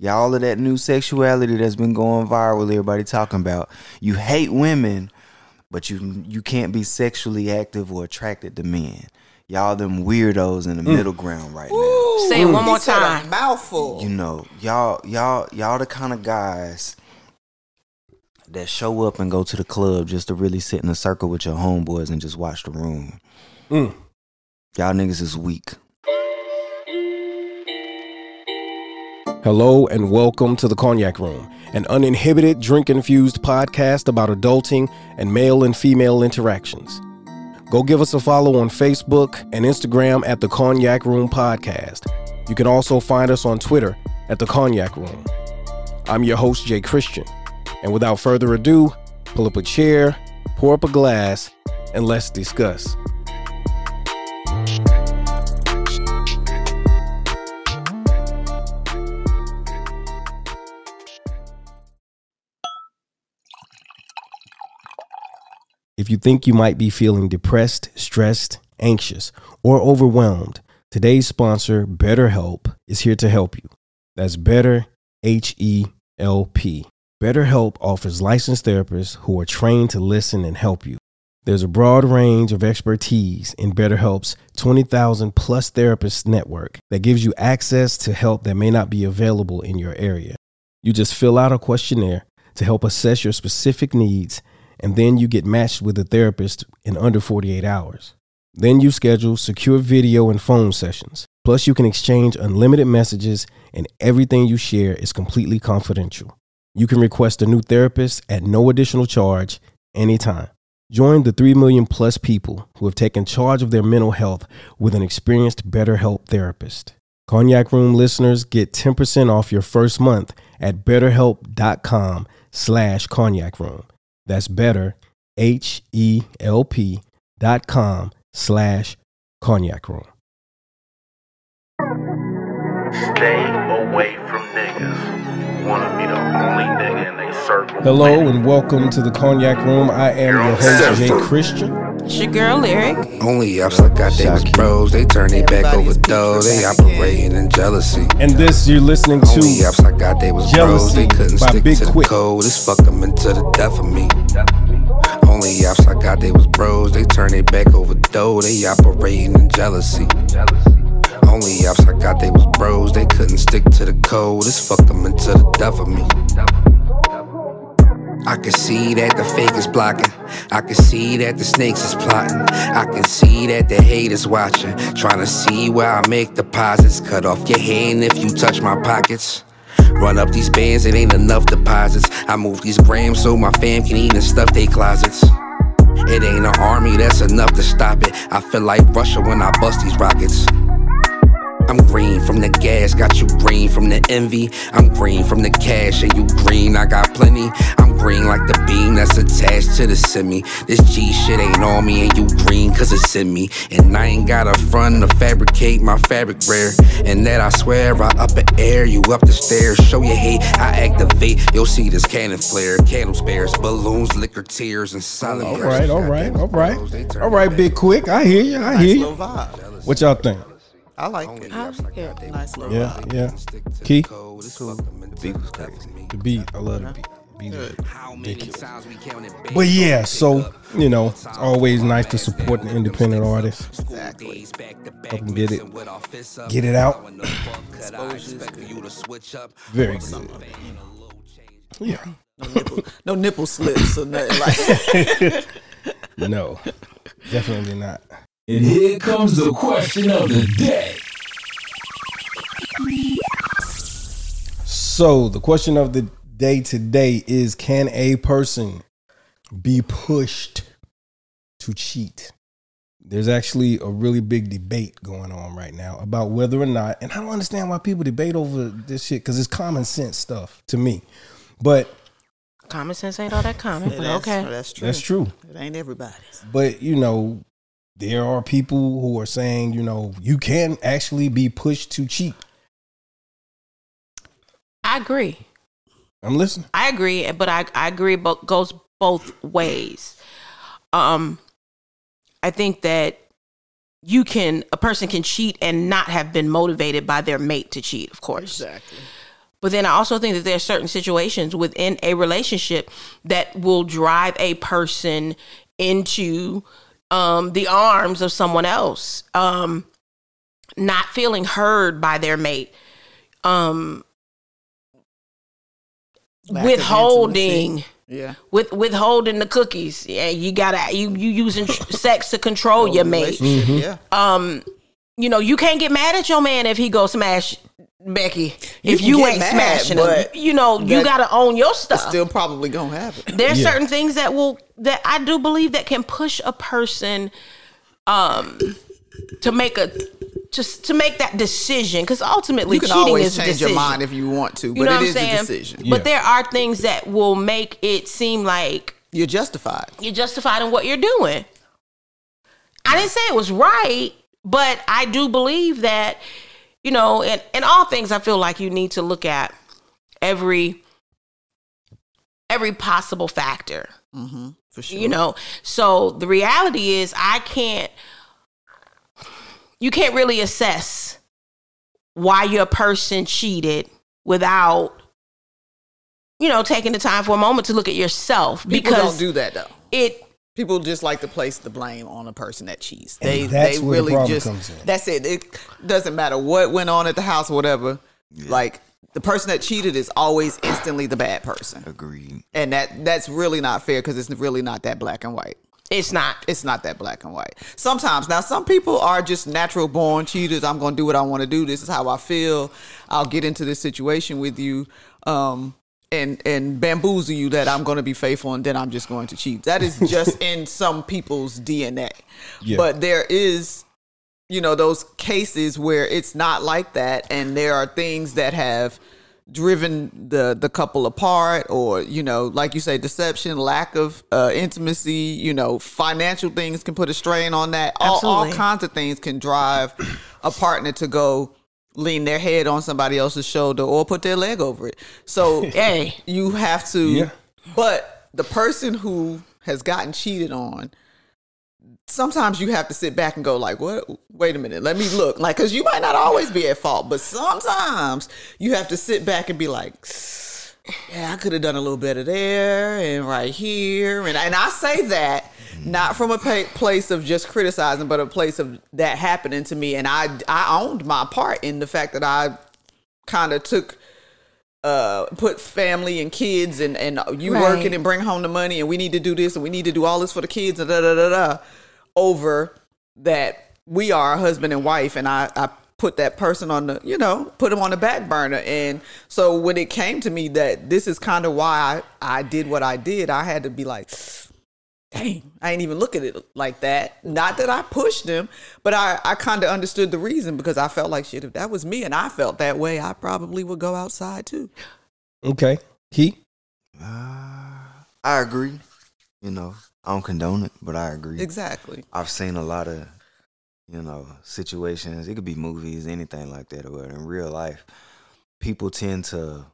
Y'all of that new sexuality that's been going viral, everybody talking about. You hate women, but you you can't be sexually active or attracted to men. Y'all them weirdos in the Mm. middle ground right now. Say it one more He said a time. mouthful. You know, y'all y'all y'all the kind of guys that show up and go to the club just to really sit in a circle with your homeboys and just watch the room. Mm. Y'all niggas is weak. Hello and welcome to the Cognac Room, an uninhibited drink infused podcast about adulting and male and female interactions. Go give us a follow on Facebook and Instagram at the Cognac Room Podcast. You can also find us on Twitter at the Cognac Room. I'm your host, Jay Christian. And without further ado, pull up a chair, pour up a glass, and let's discuss. If you think you might be feeling depressed, stressed, anxious, or overwhelmed, today's sponsor, BetterHelp, is here to help you. That's Better H E L P. BetterHelp offers licensed therapists who are trained to listen and help you. There's a broad range of expertise in BetterHelp's 20,000 plus therapists network that gives you access to help that may not be available in your area. You just fill out a questionnaire to help assess your specific needs and then you get matched with a therapist in under 48 hours. Then you schedule secure video and phone sessions. Plus, you can exchange unlimited messages, and everything you share is completely confidential. You can request a new therapist at no additional charge anytime. Join the 3 million plus people who have taken charge of their mental health with an experienced BetterHelp therapist. Cognac Room listeners get 10% off your first month at betterhelp.com slash cognac room. That's better, H E L P dot com slash cognac room. Stay away from circle. Hello and welcome to the Cognac Room. I am your host, Jay Christian. It's your girl Lyric. Only ups I got they was bros. They turn they back over dough. They operating in jealousy. And this you're listening to. Only to ups I got they was bros. They couldn't stick Big to the Quick. code. This fuck them into the death of me. Only ups I got they was bros. They turn they back over dough. They operating in jealousy. Only ups I got they was bros. They couldn't stick to the code. This fuck them into the death of me. I can see that the fake is blocking. I can see that the snakes is plotting. I can see that the haters watching. Trying to see where I make deposits. Cut off your hand if you touch my pockets. Run up these bands, it ain't enough deposits. I move these grams so my fam can eat and stuff they closets. It ain't an army that's enough to stop it. I feel like Russia when I bust these rockets. I'm green from the gas, got you green from the envy. I'm green from the cash, and you green, I got plenty. I'm green like the beam that's attached to the semi. This G shit ain't on me, and you green cause it's in me. And I ain't got a front to fabricate my fabric rare. And that I swear, I up in air, you up the stairs. Show your hate, I activate. You'll see this cannon flare, candle spares, balloons, liquor, tears, and silent. All right, all right, all right. All right, Big Quick. I hear you. I hear you. What y'all think? I like it. I like it. Nice little Yeah, vibe. yeah. Kee? The beat was crazy. The beat. I love the beat. Beat is How many times we counted But yeah, so you know, it's always nice to support the independent artist. Exactly. Help 'em get it- get it out. Very good. Yeah. No nipple, no nipple slips or nothing like No, definitely not. And here comes the question of the day. So the question of the day today is: Can a person be pushed to cheat? There's actually a really big debate going on right now about whether or not, and I don't understand why people debate over this shit because it's common sense stuff to me. But Common sense ain't all that common, but that's, okay. That's true. that's true. It ain't everybody's. But you know, there are people who are saying, you know, you can actually be pushed to cheat. I agree. I'm listening. I agree, but I I agree but goes both ways. Um I think that you can a person can cheat and not have been motivated by their mate to cheat, of course. Exactly. But then I also think that there are certain situations within a relationship that will drive a person into um, the arms of someone else, um, not feeling heard by their mate, um, Lack withholding. Yeah. with withholding the cookies. Yeah, you gotta you you using sex to control your mate. Relationship, Yeah. Um, you know you can't get mad at your man if he go smash Becky You if can you ain't mad, smashing him. You know you gotta own your It's stuff. still probably gonna happen. There's Yeah. certain things that will that I do believe that can push a person um to make a just to make that decision because ultimately You can cheating always is a change decision. your mind if you want to, you know but it is saying? a decision. Yeah. But there are things that will make it seem like You're justified. you're justified in what you're doing. I didn't say it was right, but I do believe that, you know, in, in all things, I feel like you need to look at every every possible factor. For sure. You know, so the reality is, I can't. You can't really assess why your person cheated without, you know, taking the time for a moment to look at yourself People because don't do that though. it People just like to place the blame on a person that cheats. And They that's they where the really problem just comes in. that's it. It doesn't matter what went on at the house or whatever. Like the person that cheated is always instantly the bad person, Agreed. and that that's really not fair because it's really not that black and white. it's not. It's not that black and white. Sometimes now some people are just natural born cheaters. I'm going to do what I want to do. This is how I feel. I'll get into this situation with you. Um and and bamboozle you that I'm going to be faithful and then I'm just going to cheat. That is just in some people's DNA. Yeah. But there is you know those cases where it's not like that and there are things that have driven the the couple apart or you know like you say deception lack of uh, intimacy you know financial things can put a strain on that. All, all kinds of things can drive a partner to go lean their head on somebody else's shoulder or put their leg over it. So Hey, you have to Yeah. but the person who has gotten cheated on sometimes you have to sit back and go like what wait a minute let me look. Like because you might not always be at fault but sometimes you have to sit back and be like yeah i could have done a little better there and right here. And, and i say that not from a pa- place of just criticizing but a place of that happening to me. And i i owned my part in the fact that i kind of took uh put family and kids and and you Right. working and bring home the money and we need to do this and we need to do all this for the kids and da da da da over that we are a husband and wife and I I put that person on the you know put them on the back burner and so when it came to me that this is kind of why I, I did what I did I had to be like dang I ain't even look at it like that not that I pushed them but I I kind of understood the reason because I felt like shit if that was me and I felt that way I probably would go outside too Okay. He? Uh, I agree. You know, I don't condone it, but I agree. exactly I've seen a lot of, you know, situations. It could be movies, anything like that, or in real life. People tend to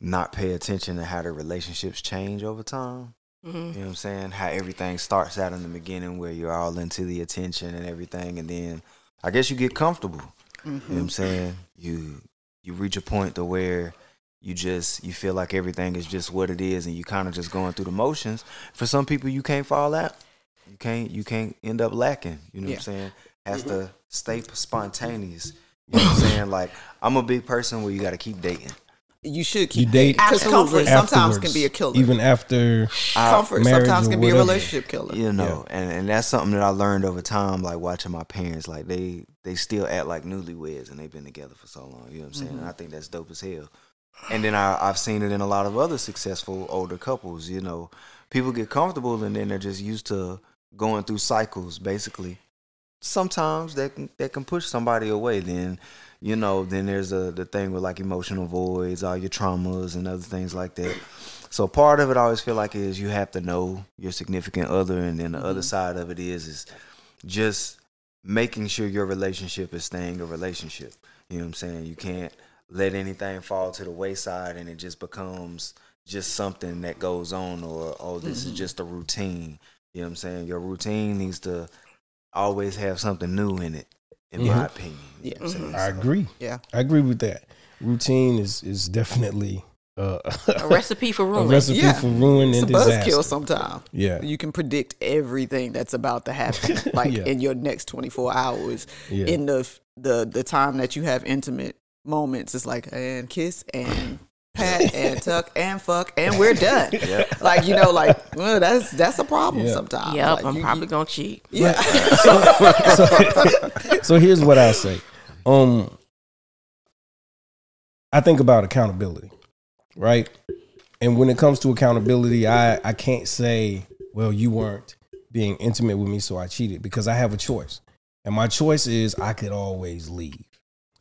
not pay attention to how their relationships change over time. Mhm. You know what I'm saying? How everything starts out in the beginning where you're all into the attention and everything, and then I guess you get comfortable. You know what I'm saying? You you reach a point to where you just you feel like everything is just what it is, and you kind of just going through the motions. For some people, you can't fall out. You can't you can't end up lacking. You know what I'm saying? Has mm-hmm. to stay spontaneous. You know what I'm saying? Like I'm a big person where you got to keep dating. you should You keep date because comfort Absolutely. sometimes can be a killer Even after comfort marriage sometimes can be a relationship killer you know and, and that's something that i learned over time like watching my parents like they they still act like newlyweds and they've been together for so long you know what i'm saying mm-hmm. and i think that's dope as hell and then I, i've seen it in a lot of other successful older couples you know. People get comfortable and then they're just used to going through cycles basically. Sometimes that can that can push somebody away then you know then there's a the thing with like emotional voids all your traumas and other things like that. So part of it I always feel like is you have to know your significant other and then the other mm-hmm. side of it is is just making sure your relationship is staying a relationship. You know what i'm saying? You can't let anything fall to the wayside and it just becomes just something that goes on or oh this is mm-hmm. just a routine you know what i'm saying your routine needs to always have something new in it in my mm-hmm. opinion you know what I'm saying? Mm-hmm. I So- agree. yeah I agree with that. routine is is definitely uh, A recipe for a ruin. recipe Yeah. for ruin It's and a buzzkill disaster. sometimes. Yeah. You can predict everything that's about to happen, like Yeah. in your next 24 hours. Yeah. In the the the time that you have intimate moments, it's like and kiss and pat and tuck and fuck and we're done. Like you know, like well, that's that's a problem Yeah. sometimes. Yep, Like, I'm you- probably you- gonna cheat. yeah. So so here's what I say. Um, I think about accountability, right? And when it comes to accountability, I I can't say, well, you weren't being intimate with me, so I cheated because I have a choice, and my choice is I could always leave.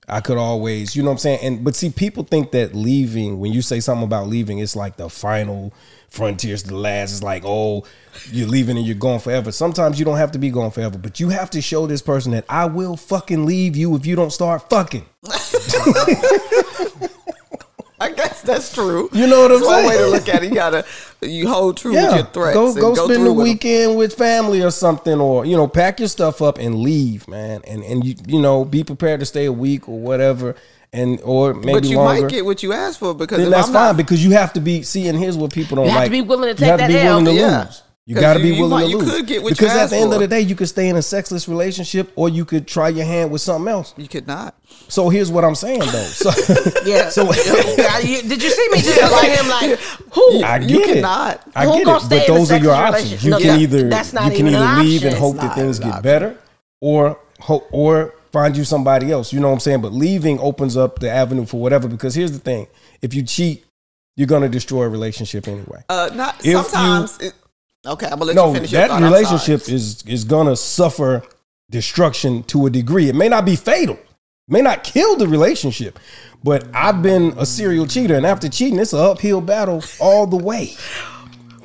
I could always, you know what I'm saying? And but see, people think that leaving, when you say something about leaving, it's like the final frontier, it's the last. It's like, oh, you're leaving and you're gone forever. Sometimes you don't have to be gone forever, but you have to show this person that I will fucking leave you if you don't start fucking. I guess that's true. You know what I'm That's one saying? way to look at it. You gotta you hold true with your threats. go and go spend the with 'em. weekend with family or something, or you know, pack your stuff up and leave, man. And and you you know, be prepared to stay a week or whatever, and or maybe But you longer. might get what you asked for because then if that's I'm fine not, because you have to be. See, and here's what people don't You have like. to be willing to You have take to that be willing to Yeah. lose. You got to you- be you willing might- to you lose. get you because at the end of the day, you could stay in a sexless relationship, or you could try your hand with something else. you could not. So here's what I'm saying, though. So, Yeah. so Did you see me just look at him like, who? I You it. cannot. I Who get it. stay But those are your options. You relationship? can No, either that's not you can either an leave and hope that things get better, or hope or find you somebody else. You know what I'm saying? But leaving opens up the avenue for whatever. Because here's the thing: if you cheat, you're gonna destroy a relationship anyway. Uh, not If you- sometimes. it, okay, I'm gonna let no, you finish your that thought. Relationship is is gonna suffer destruction to a degree. It may not be fatal, may not kill the relationship, but I've been a serial cheater, and after cheating, it's an uphill battle all the way.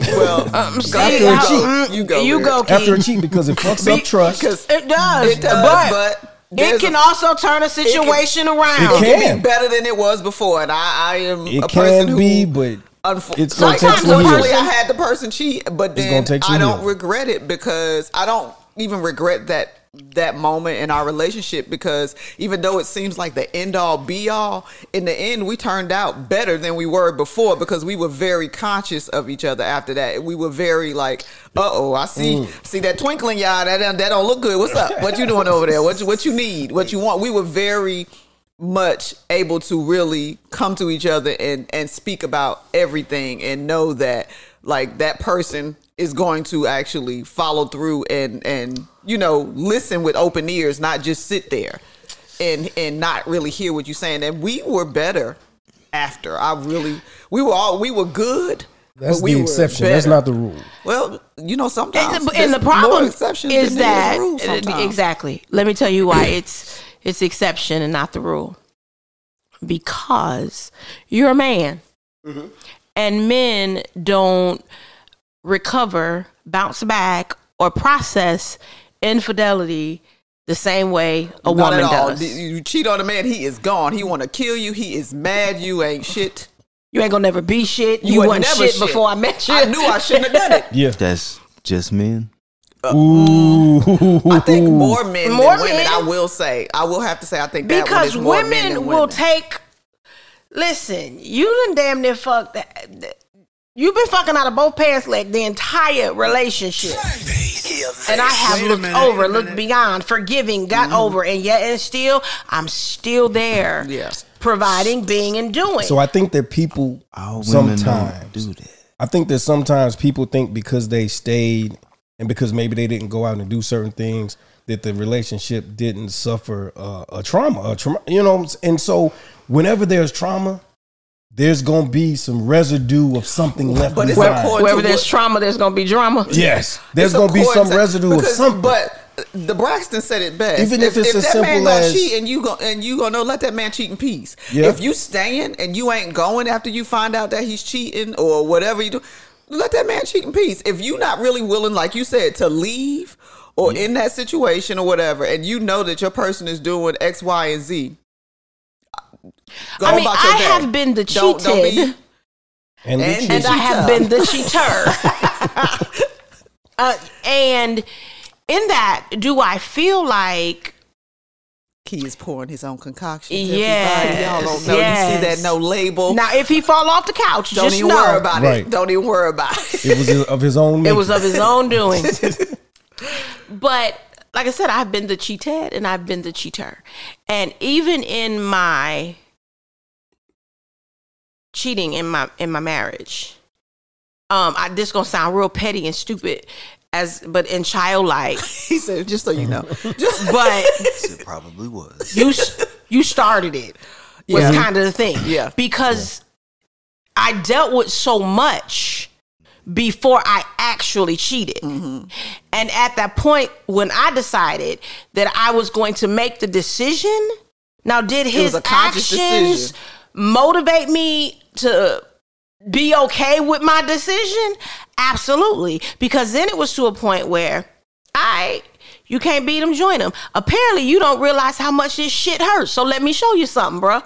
well. Um, see, After a cheat. You go, You go, After a cheat, because it fucks up trust. because It does. it does, but, but, it can a- also turn a situation around. It it can. be better than it was before, and I, I am It a person can who. be, but It's gonna take unfortunately. I had the person cheat, but then I don't healing. regret it because I don't even regret that that moment in our relationship because even though it seems like the end all be all, in the end we turned out better than we were before because we were very conscious of each other after that. We were very like, uh oh, I see Mm. see that twinkling y'all that don't- that don't look good. What's up? What you doing over there? What you, what you need? What you want? We were very much able to really come to each other and and speak about everything and know that like that person is going to actually follow through and and you know listen with open ears not just sit there and and not really hear what you're saying and we were better after i really we were all we were good that's but we the were exception. That's not the rule. well you know sometimes and, the, and the problem exceptions is that rules exactly. Let me tell you why it's it's the exception and not the rule. Because you're a man, Mm-hmm. and men don't recover, bounce back, or process infidelity the same way a Not woman at all. does. You cheat on a man, he is gone. He want to kill you. He is mad. You ain't shit. You ain't gonna never be shit. You, You were wasn't never shit, shit. before I met you. I knew I shouldn't have done it. Yeah. That's just men. Ooh. I think more men More than women. men? I will say. I will have to say. I think that one because is more men women will take. Listen, you done damn near fuck that. You've been fucking out of both pants leg the entire relationship. And I have looked over, looked beyond, forgiving, got Mm-hmm. over, and yet and still, I'm still there. Yeah. Providing, being, and doing. So I think that people All sometimes don't do that. I think that sometimes people think because they stayed and because maybe they didn't go out and do certain things that the relationship didn't suffer uh, a trauma, a trauma, you know. And so whenever there's trauma, there's gonna be some residue of something left But behind. important- Wherever there's what- trauma, there's gonna be drama. yes, there's gonna be some to- residue of something. But the Braxton said it best. Even if it's as that man simple gonna as- cheat and you go and you gonna let that man cheat in peace. Yeah. If you staying and you ain't going after you find out that he's cheating or whatever you do, let that man cheat in peace. If you're not really willing, like you said, to leave or in that situation or whatever, and you know that your person is doing X, Y, and Z. Go I mean, about your I day. have been the Don't- don't be- cheated. and, the and- cheat- and I have been the cheater. uh, and in that, do I feel like Kee is pouring his own concoction. Yes, Y'all don't know. You yes. see that no label. Now, if he fall off the couch, don't just even know worry about Right. it. Don't even worry about it. It was of his own. it was of his own doing. but like I said, I've been the cheated and I've been the cheater, and even in my cheating in my in my marriage, um, I, this gonna sound real petty and stupid, as but in childlike, he said, just so you know. but it probably was. you s- you started it was Yeah. kind of the thing Yeah. because i dealt with so much before i actually cheated Mm-hmm. and at that point when i decided that i was going to make the decision now did his a actions decision. motivate me to be okay with my decision? Absolutely. Because then it was to a point where I you can't beat them, join them. Apparently, you don't realize how much this shit hurts. So let me show you something, bruh.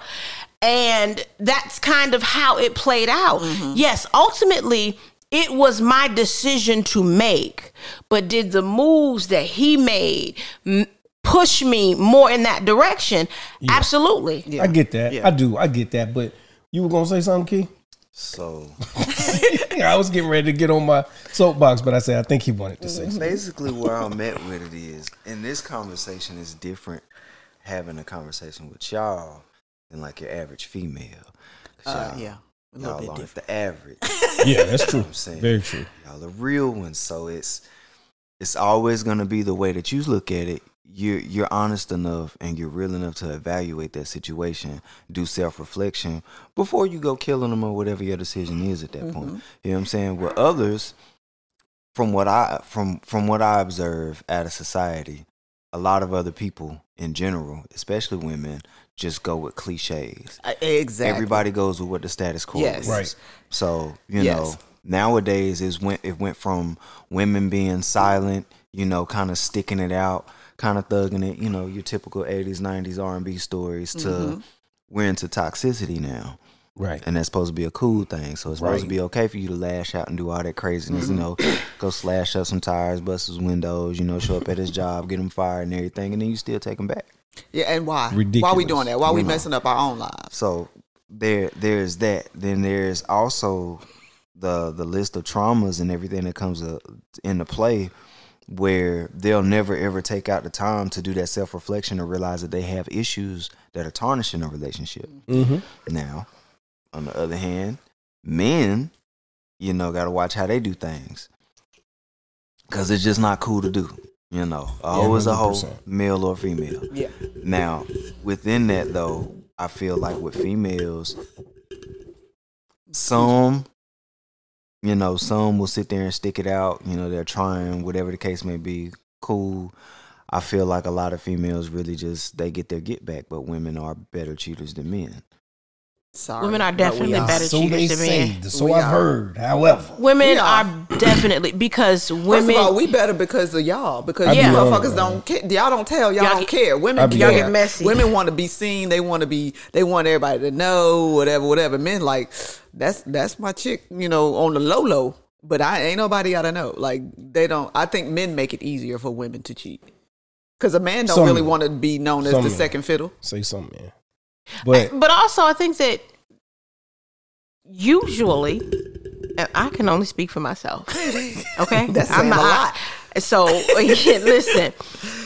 And that's kind of how it played out. Mm-hmm. Yes, ultimately, it was my decision to make. But did the moves that he made m- push me more in that direction? Absolutely. I get that. Yeah. I do. I get that. But you were gonna say something, Kee? So Yeah, I was getting ready to get on my soapbox, but I said I think he wanted to say something. basically where I'm at with it is, and this conversation is different having a conversation with y'all than like your average female. Uh, yeah, a little y'all bit aren't different. the average. Yeah, that's true. I'm saying. Very true. Y'all the real ones. So it's it's always gonna be the way that you look at it. You're you're honest enough and you're real enough to evaluate that situation, do self reflection before you go killing them or whatever your decision is at that point. You know what I'm saying? With others, from what I from from what I observe out of society, a lot of other people in general, especially women, just go with cliches. Uh, Exactly. Everybody goes with what the status quo Yes. is. Right. So you Yes. know, nowadays is went it went from women being silent, you know, kind of sticking it out, kind of thugging it, you know, your typical '80s, '90s R&B stories, to Mm-hmm. we're into toxicity now, Right. and that's supposed to be a cool thing. So it's supposed Right. to be okay for you to lash out and do all that craziness, Mm-hmm. you know, go slash up some tires, bust his windows, you know, show up at his job, get him fired and everything, and then you still take him back. Yeah, and why? Why Ridiculous. we doing that? Why we You know. messing up our own lives? So there there's that. Then there's also the the list of traumas and everything that comes uh, into play where they'll never ever take out the time to do that self reflection or realize that they have issues that are tarnishing a relationship. Mm-hmm. Now, on the other hand, men, you know, got to watch how they do things because it's just not cool to do. You know, always a whole 100%. male or female. Yeah. Now, within that though, I feel like with females, some, you know, some will sit there and stick it out. You know, they're trying, whatever the case may be. Cool. I feel like a lot of females really just they get their get back, but women are better cheaters than men. Sorry. Women are definitely are. better so they cheaters than say. men. So We I've are. heard. However, Women are. are definitely because First women. of all, we better because of y'all. Because I you motherfuckers don't care. Y'all don't tell. Y'all, Y'all don't get- care. Women be care. Y'all get messy. Women want to be seen. They want to be. They want everybody to know. Whatever. Whatever. Men like that's that's my chick. You know, on the low low. But I ain't nobody gotta know. Like they don't. I think men make it easier for women to cheat. Because a man don't Some really want to be known as the second fiddle. say something, man. But but also, I think that usually, and I can only speak for myself. Okay, That's saying a lot. I- so yeah, listen,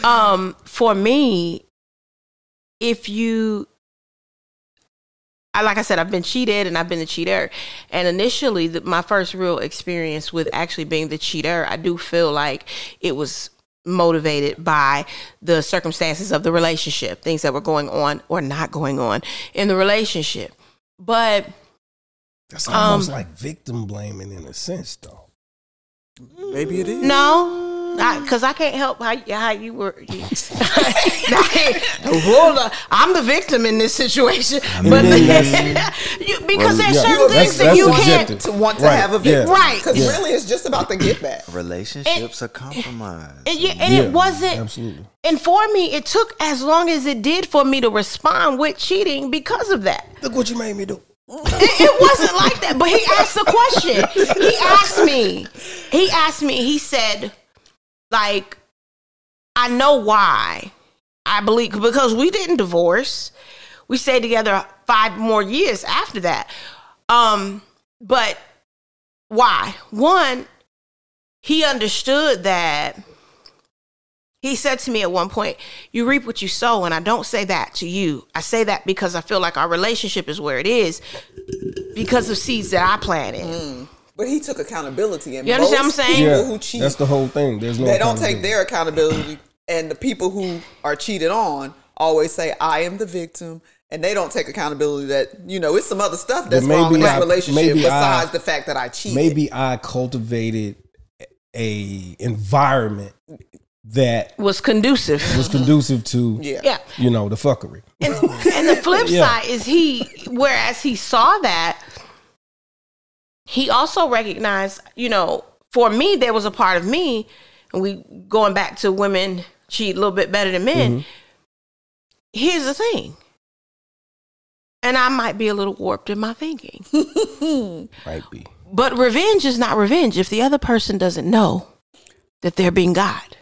um, for me, if you I like I said, I've been cheated and I've been the cheater. And initially, the, my first real experience with actually being the cheater, I do feel like it was motivated by the circumstances of the relationship, things that were going on or not going on in the relationship. But that's almost Um, like victim blaming in a sense, though. Maybe it is. no, because I, can't help how, how you were. You, I'm the victim in this situation, but mean, that's- you, because there's yeah, certain that's- things that that's you can't. To want to Right, have a yeah. victim. Right. Because Yeah. really, it's just about the get back. Relationships are compromised. And, you, and Yeah, it wasn't. absolutely. And for me, it took as long as it did for me to respond with cheating because of that. Look what you made me do. It, it wasn't like that. But he asked the question. He asked me. He asked me. He said, like, I know why I believe because we didn't divorce. We stayed together five more years after that. Um, but why? One, he understood that he said to me at one point, You reap what you sow. And I don't say that to you. I say that because I feel like our relationship is where it is because of seeds that I planted. But he took accountability. And You understand most what I'm saying? People Yeah, who cheat, that's the whole thing. There's no. they don't take their accountability. And the people who are cheated on always say, I am the victim. And they don't take accountability that, you know, it's some other stuff that's wrong in maybe this I- relationship maybe besides I- the fact that I cheated. Maybe I cultivated a environment that Was conducive. was conducive to, Yeah. Yeah. you know, the fuckery. And, and the flip Yeah. side is he, whereas he saw that, he also recognized, you know, for me, there was a part of me, and we going back to women cheat a little bit better than men. Mm-hmm. Here's the thing. And I might be a little warped in my thinking. Might be. But revenge is not revenge if the other person doesn't know that they're being God.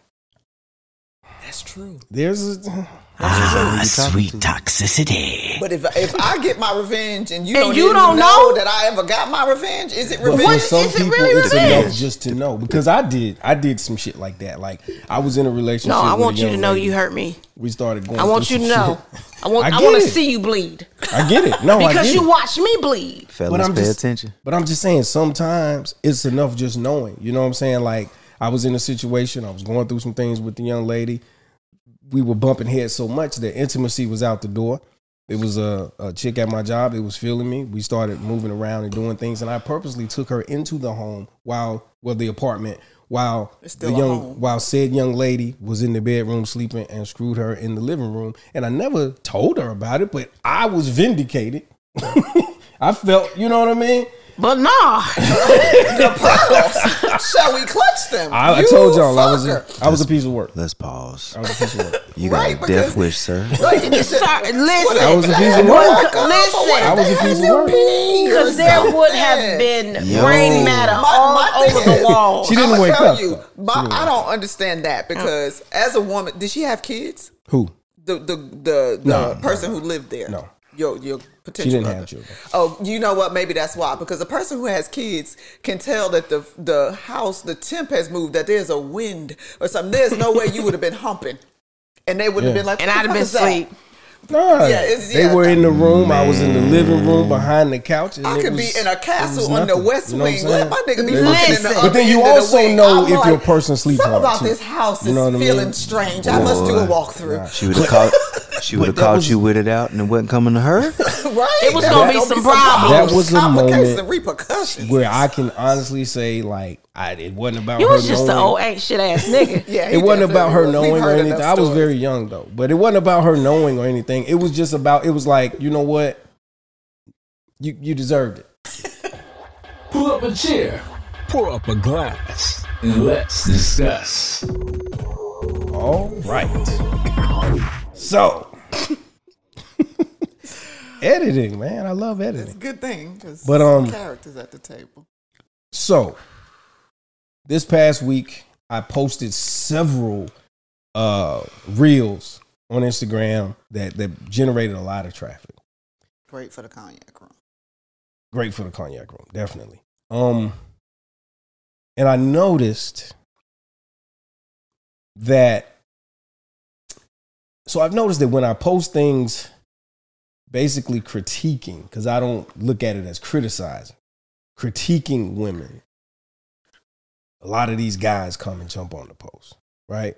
that's true. There's a, Ah, sweet toxicity. But if if I get my revenge and you And don't, you don't know, know? that I ever got my revenge, is it but revenge? for some is it really it's revenge? enough just to know because I did. I did some shit like that. Like I was in a relationship. No, I with want you to know lady. you hurt me. We started going. I want you to know. shit. I want I I, want to see you bleed. I get it. No, I Because get you it. watch me bleed. Fellas, I'm pay just, attention. But I'm just saying, sometimes it's enough just knowing. You know what I'm saying? Like I was in a situation, I was going through some things with the young lady. We were bumping heads so much that intimacy was out the door. It was a, a chick at my job that was feeling me. We started moving around and doing things, and I purposely took her into the home while, well, the apartment while the young, while said young lady was in the bedroom sleeping and screwed her in the living room. And I never told her about it, but I was vindicated. I felt, you know what I mean? But nah. the pearls. Shall we clutch them? I, I You told y'all I was a, fucker. I was a piece of work. Let's pause. I was a piece of work. You got Right, a because- death wish, sir. Like, Sorry, listen. I was a piece of work. Listen. I was a piece of work. Because there would have been Yo. brain matter My- all my thing over the is- wall. She didn't I'ma wake tell up. You, though. my, I don't understand that because as a woman, did she have kids? Who? The the the, the No, person who lived there. No. Your your potential. She didn't brother. have children. Oh, you know what? Maybe that's why. Because a person who has kids can tell that the the house, the temp has moved, that there's a wind or something. There's no way you would have been humping, and they would have Yeah. been like, and I'd have been fuck is that?" Asleep. Nah, Yeah, it's- they yeah. were in the room. I was in the living room behind the couch. And I could was- be in a castle on the nothing. West You know what Wing. Let my nigga be They in the Listen. upper But then you end of the also know I'm if your person sleeps Something hard, about too. this house is You know what I mean? feeling strange. I must do a Boy. walkthrough. She would have caught. She would have that caught was- you with it out, and it wasn't coming to her. right? It was That- gonna be some problems. That was a moment and repercussions. Where I can honestly say, like, I, it wasn't about You her was just an knowing. old ain't shit ass nigga. yeah, it wasn't about her definitely was. We've knowing or anything. enough I was very young though, but it wasn't about her knowing or anything. It was just about. It was like, you know what? You you deserved it. Pull up a chair, pour up a glass, and let's discuss. All right. So, editing, man. I love It's a editing. good thing because But, um, characters at the table. So, this past week, I posted several uh reels on Instagram that that generated a lot of traffic. Great for the cognac room. Great for the cognac room, definitely. Um, and I noticed that. So I've noticed that when I post things, basically critiquing, because I don't look at it as criticizing, critiquing women. A lot of these guys come and jump on the post, right?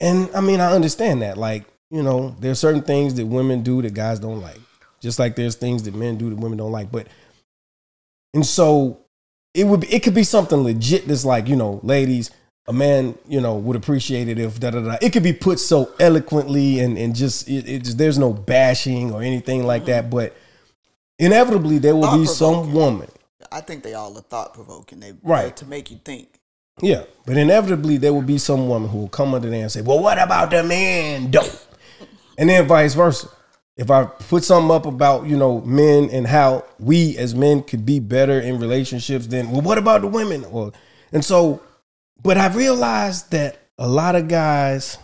And I mean, I understand that. Like, you know, there's certain things that women do that guys don't like. Just like there's things that men do that women don't like. But and so it would be, it could be something legit that's like, you know, ladies, a man, you know, would appreciate it if da da da. It could be put so eloquently and and just it, it just there's no bashing or anything like that. But inevitably there will be some woman I think they all are thought provoking. They Right. to make you think. Yeah, but inevitably there will be some woman who will come under there and say, "Well, what about the man, though?" And then vice versa. If I put something up about you know men and how we as men could be better in relationships, then well, what about the women? Or and so, but I've realized that a lot of guys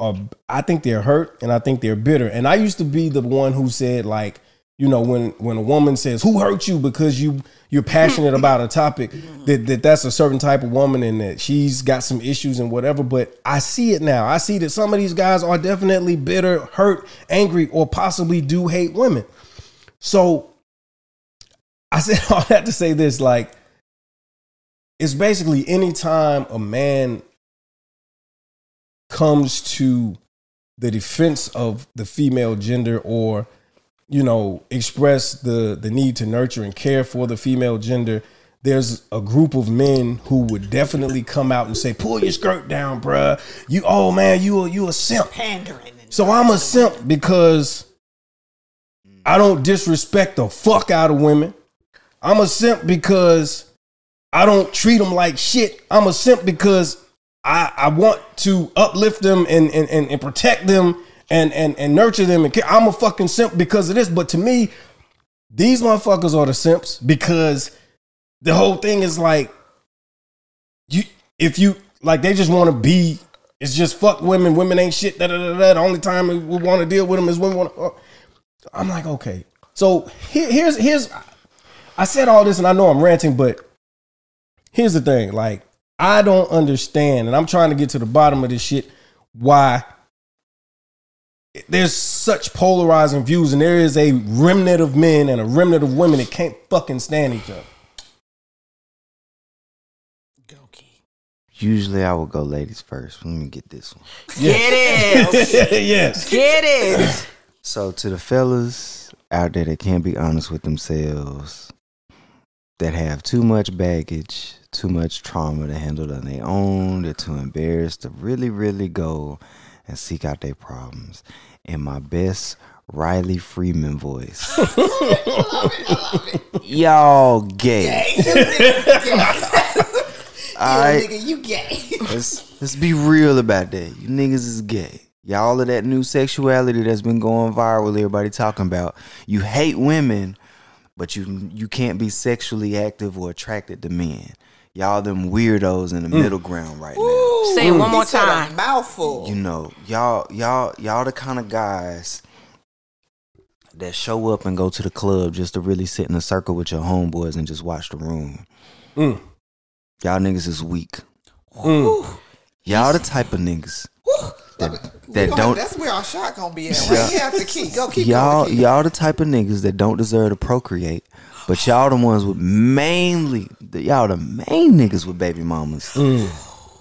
are I think they're hurt and I think they're bitter. And I used to be the one who said like, you know, when when a woman says, "Who hurt you?" because you you're passionate about a topic, that, that that's a certain type of woman and that she's got some issues and whatever. But I see it now. I see that some of these guys are definitely bitter, hurt, angry, or possibly do hate women. So I said all that to say this, like, it's basically anytime a man comes to the defense of the female gender or you know express the the need to nurture and care for the female gender there's a group of men who would definitely come out and say pull your skirt down bruh. You oh man you a you a simp. Pandering. so i'm a simp because i don't disrespect the fuck out of women. I'm a simp because i don't treat them like shit. I'm a simp because i i want to uplift them and and, and, and protect them and, and and nurture them and i'm a fucking simp because of this but to me these motherfuckers are the simps because the whole thing is like you if you like they just want to be it's just fuck women women ain't shit da, da, da, da. the only time we want to deal with them is when we want to uh, i'm like okay so here, here's here's i said all this and i know i'm ranting but here's the thing like i don't understand and i'm trying to get to the bottom of this shit why there's such polarizing views and there is a remnant of men and a remnant of women that can't fucking stand each other Usually I would go ladies first. Let me get this one. Get it. yes Get it. So to the fellas out there that can't be honest with themselves, that have too much baggage, too much trauma to handle on their own, they're too embarrassed to really, really go and seek out their problems. In my best Riley Freeman voice. Y'all gay. Alright. nigga, you gay. Let's let's be real about that. You niggas is gay. Y'all of that new sexuality that's been going viral, everybody talking about. You hate women, but you you can't be sexually active or attracted to men. Y'all them weirdos in the middle ground right now. Say it one more He said a time. mouthful. You know, y'all y'all y'all the kind of guys that show up and go to the club just to really sit in a circle with your homeboys and just watch the room. Mm. Y'all niggas is weak. Mm. Y'all the type of niggas that, that gonna- don't That's where our shot gonna be at. Yeah. Right here after Keith. Go keep y'all going. Keith. y'all the type of niggas that don't deserve to procreate, but y'all the ones with mainly y'all the main niggas with baby mamas. Mm.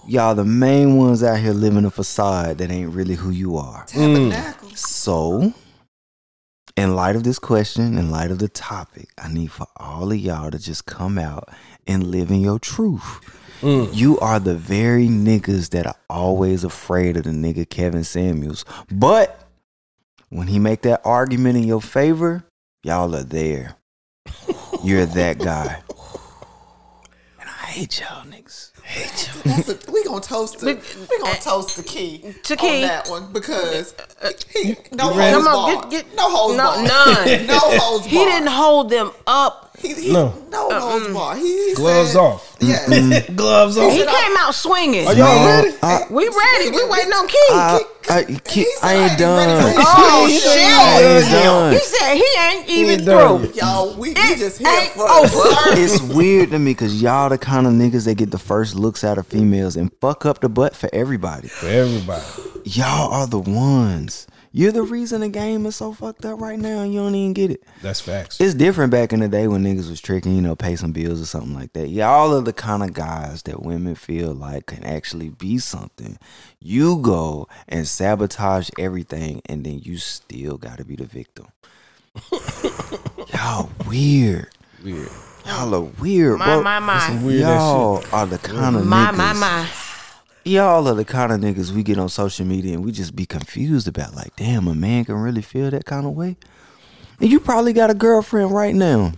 Y'all the main ones out here living a facade that ain't really who you are. Tabernacle. So, in light of this question, in light of the topic, I need for all of y'all to just come out and live in your truth. You are the very niggas that are always afraid of the nigga Kevin Samuels. But when he make that argument in your favor, y'all are there. You're that guy. And I hate y'all niggas. Hate y'all. That's a, we gonna toast the we gonna uh, toast the key To on that one because uh, uh, he, no ready? holds Come on, barred. get- get- no holds no- barred. none. no holds barred. He didn't hold them up. He, he, No. no, holds uh-uh. barred. He, he gloves said, off Yes. Mm-hmm. gloves off. He off came out swinging. are y'all ready I, We ready. We waiting on Kee. I, I, I, I ain't done. oh I shit! ain't done. He said he ain't even ain't through. Y'all, we, we just here ain't for over. it's weird to me because y'all the kind of niggas that get the first looks out of females and fuck up the butt for everybody. for everybody Y'all are the ones. You're the reason the game is so fucked up right now and you don't even get it. that's facts It's different back in the day when niggas was tricking, you know, pay some bills or something like that. Y'all are the kind of guys that women feel like can actually be something. You go and sabotage everything and then you still gotta be the victim. Y'all weird. weird Y'all are weird, My bro. my my Some weird ass Y'all are the kind of my niggas. my my. Y'all are the kind of niggas we get on social media and we just be confused about. Like, damn, a man can really feel that kind of way. And you probably got a girlfriend right now.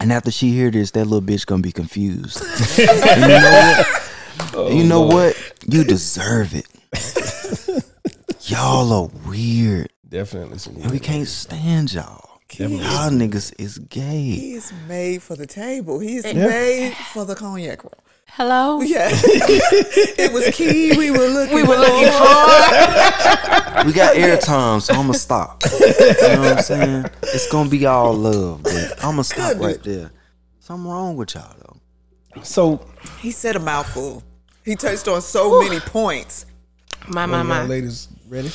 And after she hear this, that little bitch gonna be confused. You know what? you know what? You deserve it. y'all are weird. definitely some And we can't stand y'all. Y'all niggas is gay. He is made for the table. He is made for the cognac roll. Hello. Yeah, it was key. We were looking. We were looking for. We got airtime, so I'ma stop. You know what I'm saying? It's gonna be all love, but I'ma stop right there. Something wrong with y'all though. So, He said a mouthful. He touched on so many points. My my y'all my. ladies ready?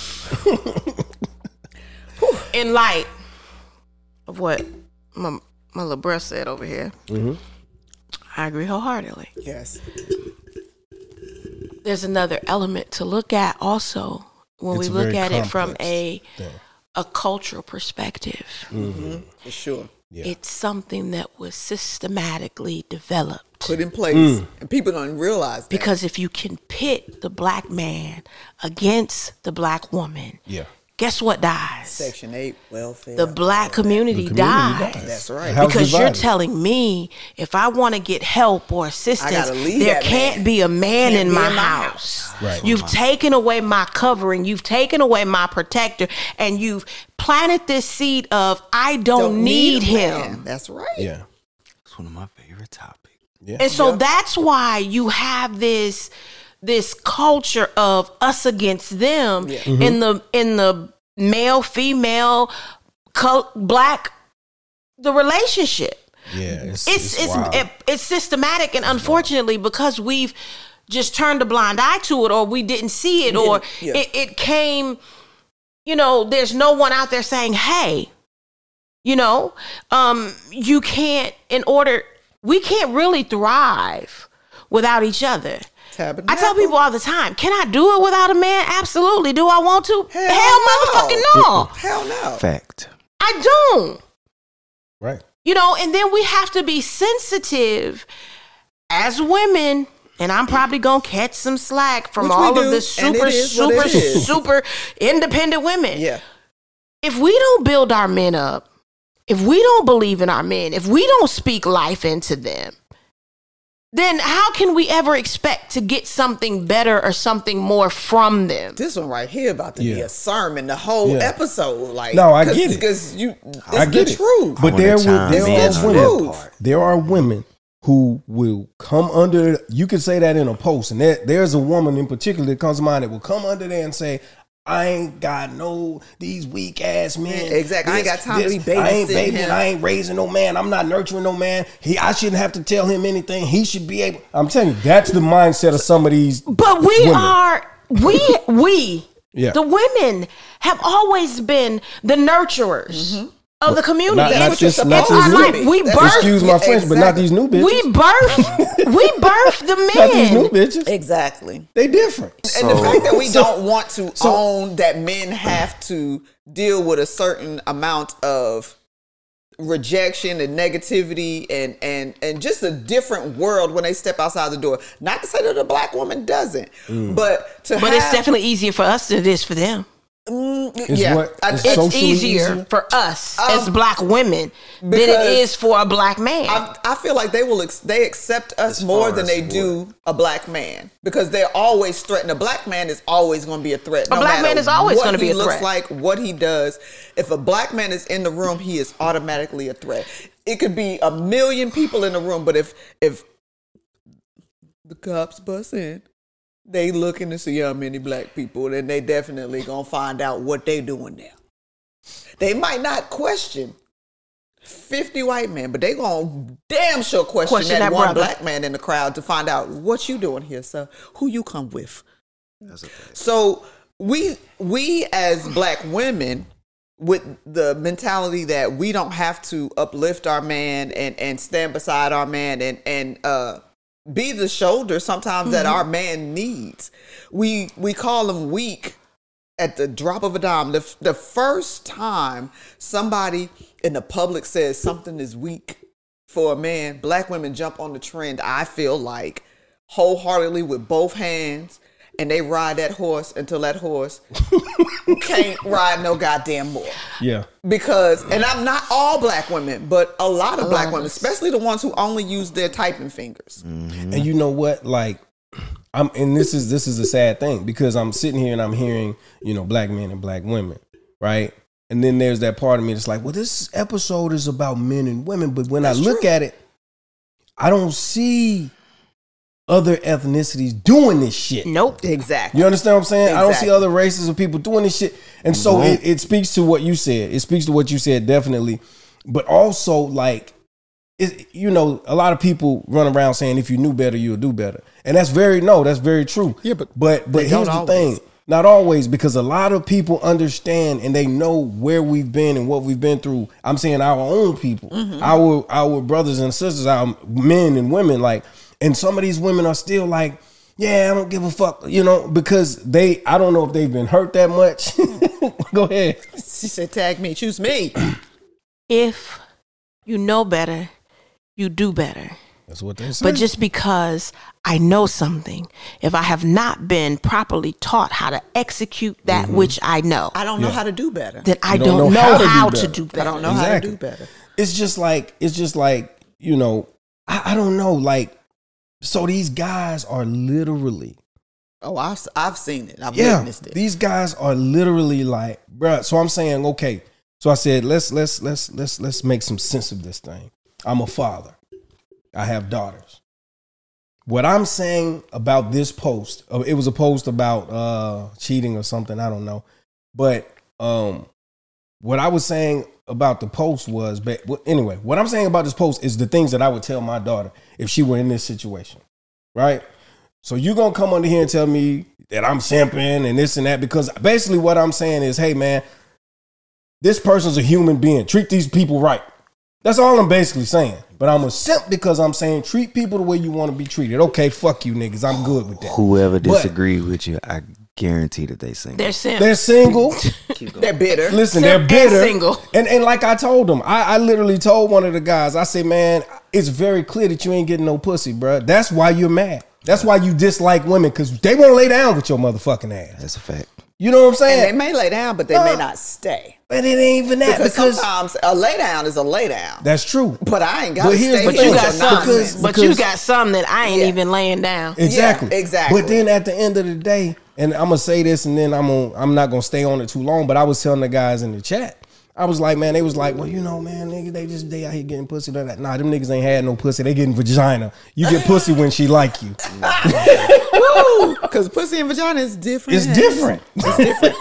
In light of what my my little bruh said over here, mm-hmm. I agree wholeheartedly. Yes. There's another element to look at also when It's we look at it from a thing. a cultural perspective. For sure. Yeah. It's something that was systematically developed. Put in place. Mm. And people don't realize that. Because if you can pit the black man against the black woman, Yeah. Guess what dies? Section 8, welfare. The black community, Community dies. dies. That's right. Because you're telling me if I want to get help or assistance, there can't man. be a man Can't in my in my house. Right. You've taken away my covering. You've taken away my protector, and you've planted this seed of I don't, need, a him. That's right. Yeah. It's one of my favorite topics. Yeah. And so that's why you have this this culture of us against them in the in the male female col- black the relationship. yeah. It's It's it's wild. it, it's systematic and unfortunately because we've just turned a blind eye to it or we didn't see it or yeah. it, it came you know there's no one out there saying hey you know um you can't in order we can't really thrive without each other Tabernacle. I tell people all the time, can I do it without a man? Absolutely. Do I want to? Hell Hell, no. motherfucking no. Hell no. Fact. I don't. right. You know, and then we have to be sensitive as women. And I'm probably gonna catch some slack from Which we all of the super, it is what super, super independent women. Yeah. If we don't build our men up, if we don't believe in our men, if we don't speak life into them, then how can we ever expect to get something better or something more from them? This one right here about to be a sermon, the whole Yeah. episode. Like, No, I cause, get it. Because you, it's I get the it. truth. But there will there are on women. part. There are women who will come under. You could say that in a post, and there, there's a woman in particular that comes to mind that will come under there and say. I ain't got no these weak ass men. Yeah, exactly. I ain't got time to be I ain't babysitting baby. him. I ain't raising no man. I'm not nurturing no man. He. I shouldn't have to tell him anything. He should be able. I'm telling you, that's the mindset of some of these. But we women. are we we Yeah. the women have always been the nurturers mm-hmm. Of the community. Not- not It's- this- it's not our these life. We That's- birth Excuse my French, but not these new bitches. we birth we birth the not these new men. bitches. Exactly. They different. And the fact that we don't want to own that men have to deal with a certain amount of rejection and negativity and and and just a different world when they step outside the door. Not to say that a black woman doesn't, Mm. but to But have, it's definitely easier for us than it is for them. It's yeah, what- it's It's easier, easier? for us Um, as black women than it is for a black man. I, I feel like they will ex- they accept us As more than they what? do a black man because they're always threatened. A black man is always going to be a threat. A black man is always gonna be he a looks threat. like, what he does. If a black man is in the room, he is automatically a threat. It could be a million people in the room, but if if the cops bust in, they looking to see how many black people, and they definitely gonna find out what they doing there. They might not question 50 white men, but they gonna damn sure question, Question that, that one brother. black man in the crowd to find out what you doing here, sir. Who you come with. That's a. So we we as black women with the mentality that we don't have to uplift our man and and stand beside our man and and uh be the shoulder sometimes that mm-hmm. our man needs. We we call him weak at the drop of a dime. The the first time somebody in the public says something is weak for a man, black women jump on the trend. I feel like wholeheartedly with both hands, and they ride that horse until that horse can't ride no goddamn more. Yeah. Because, and I'm not all black women, but a lot of black lot women, us. especially the ones who only use their typing fingers. And you know what? Like, I'm and this is this is a sad thing because I'm sitting here and I'm hearing you know black men and black women, right? And then there's that part of me that's like, well, this episode is about men and women, but when That's I look true. at it, I don't see other ethnicities doing this shit. Nope. Exactly. You understand what I'm saying? I don't see other races of people doing this shit. And so it, it speaks to what you said. It speaks to what you said, definitely. But also, like, it, you know, a lot of people run around saying if you knew better, you'll do better. And that's very no, that's very true. Yeah, but but but here's the always. thing. Not always, because a lot of people understand and they know where we've been and what we've been through. I'm saying our own people, Mm-hmm. our our brothers and sisters, our men and women, like, and some of these women are still like, yeah, I don't give a fuck, you know, because they, I don't know if they've been hurt that much. Go ahead. She said, "Tag me, choose me." If you know better, you do better. That's what they say. But just because I know something, if I have not been properly taught how to execute that mm-hmm. which I know, I don't know how to do better. then I You don't, know, how, to, do better. I don't know Exactly. how to do better. it's just like it's just like you know I, I don't know like so these guys are literally Oh, I've I've seen it. I've yeah witnessed it. these guys are literally like bruh so i'm saying okay so i said let's let's let's let's let's make some sense of this thing i'm a father i have daughters what i'm saying about this post uh, it was a post about uh cheating or something i don't know but um what i was saying about the post was but anyway what i'm saying about this post is the things that i would tell my daughter if she were in this situation right so you're gonna come under here and tell me that I'm simping and this and that because basically what I'm saying is, hey man, this person's a human being. Treat these people right. That's all I'm basically saying. But I'm a simp because I'm saying treat people the way you want to be treated. Okay, fuck you niggas. I'm good with that. Whoever disagreed with you, I guarantee that they sing. They're simps. They're single. They're bitter. Listen, Simp they're and bitter. single. And and like I told them, I, I literally told one of the guys, I said, man, it's very clear that you ain't getting no pussy, bruh. That's why you're mad. That's why you dislike women because they won't lay down with your motherfucking ass. That's a fact. You know what I'm and saying? they may lay down, but they may not stay. But it ain't even that Because, because, sometimes a lay down is a lay down. that's true. But I ain't got But here's stay the But here you got for some. nonsense. but you got some that I ain't Yeah. even laying down. Exactly. exactly. But then at the end of the day, and I'm gonna say this, and then I'm gonna, I'm not gonna stay on it too long. But I was telling the guys in the chat, I was like, man, they was like, well, you know, man, nigga, they just they out here getting pussy. That nah, them niggas ain't had no pussy. They getting vagina. You get pussy when she like you. Woo! Because pussy and vagina is different. It's different. It's different.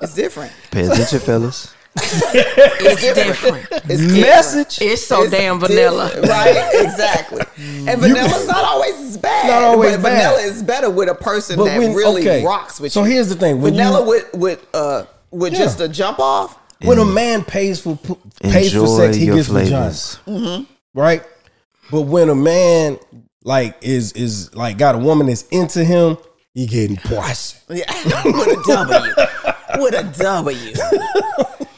It's different. Pay attention, fellas. It's different. It's different. Message. It's so It's damn vanilla. right? Exactly. And vanilla's not always bad. Not always but bad. vanilla is better with a person But that when- really okay. rocks with So you. So here's the thing, when vanilla you- with with uh with Yeah. just a jump off. When a man pays for pu- pays for sex, he your gets vagina. flavors. right? But when a man like is is like got a woman that's into him, he getting pussy. Yeah, with a W. with a W.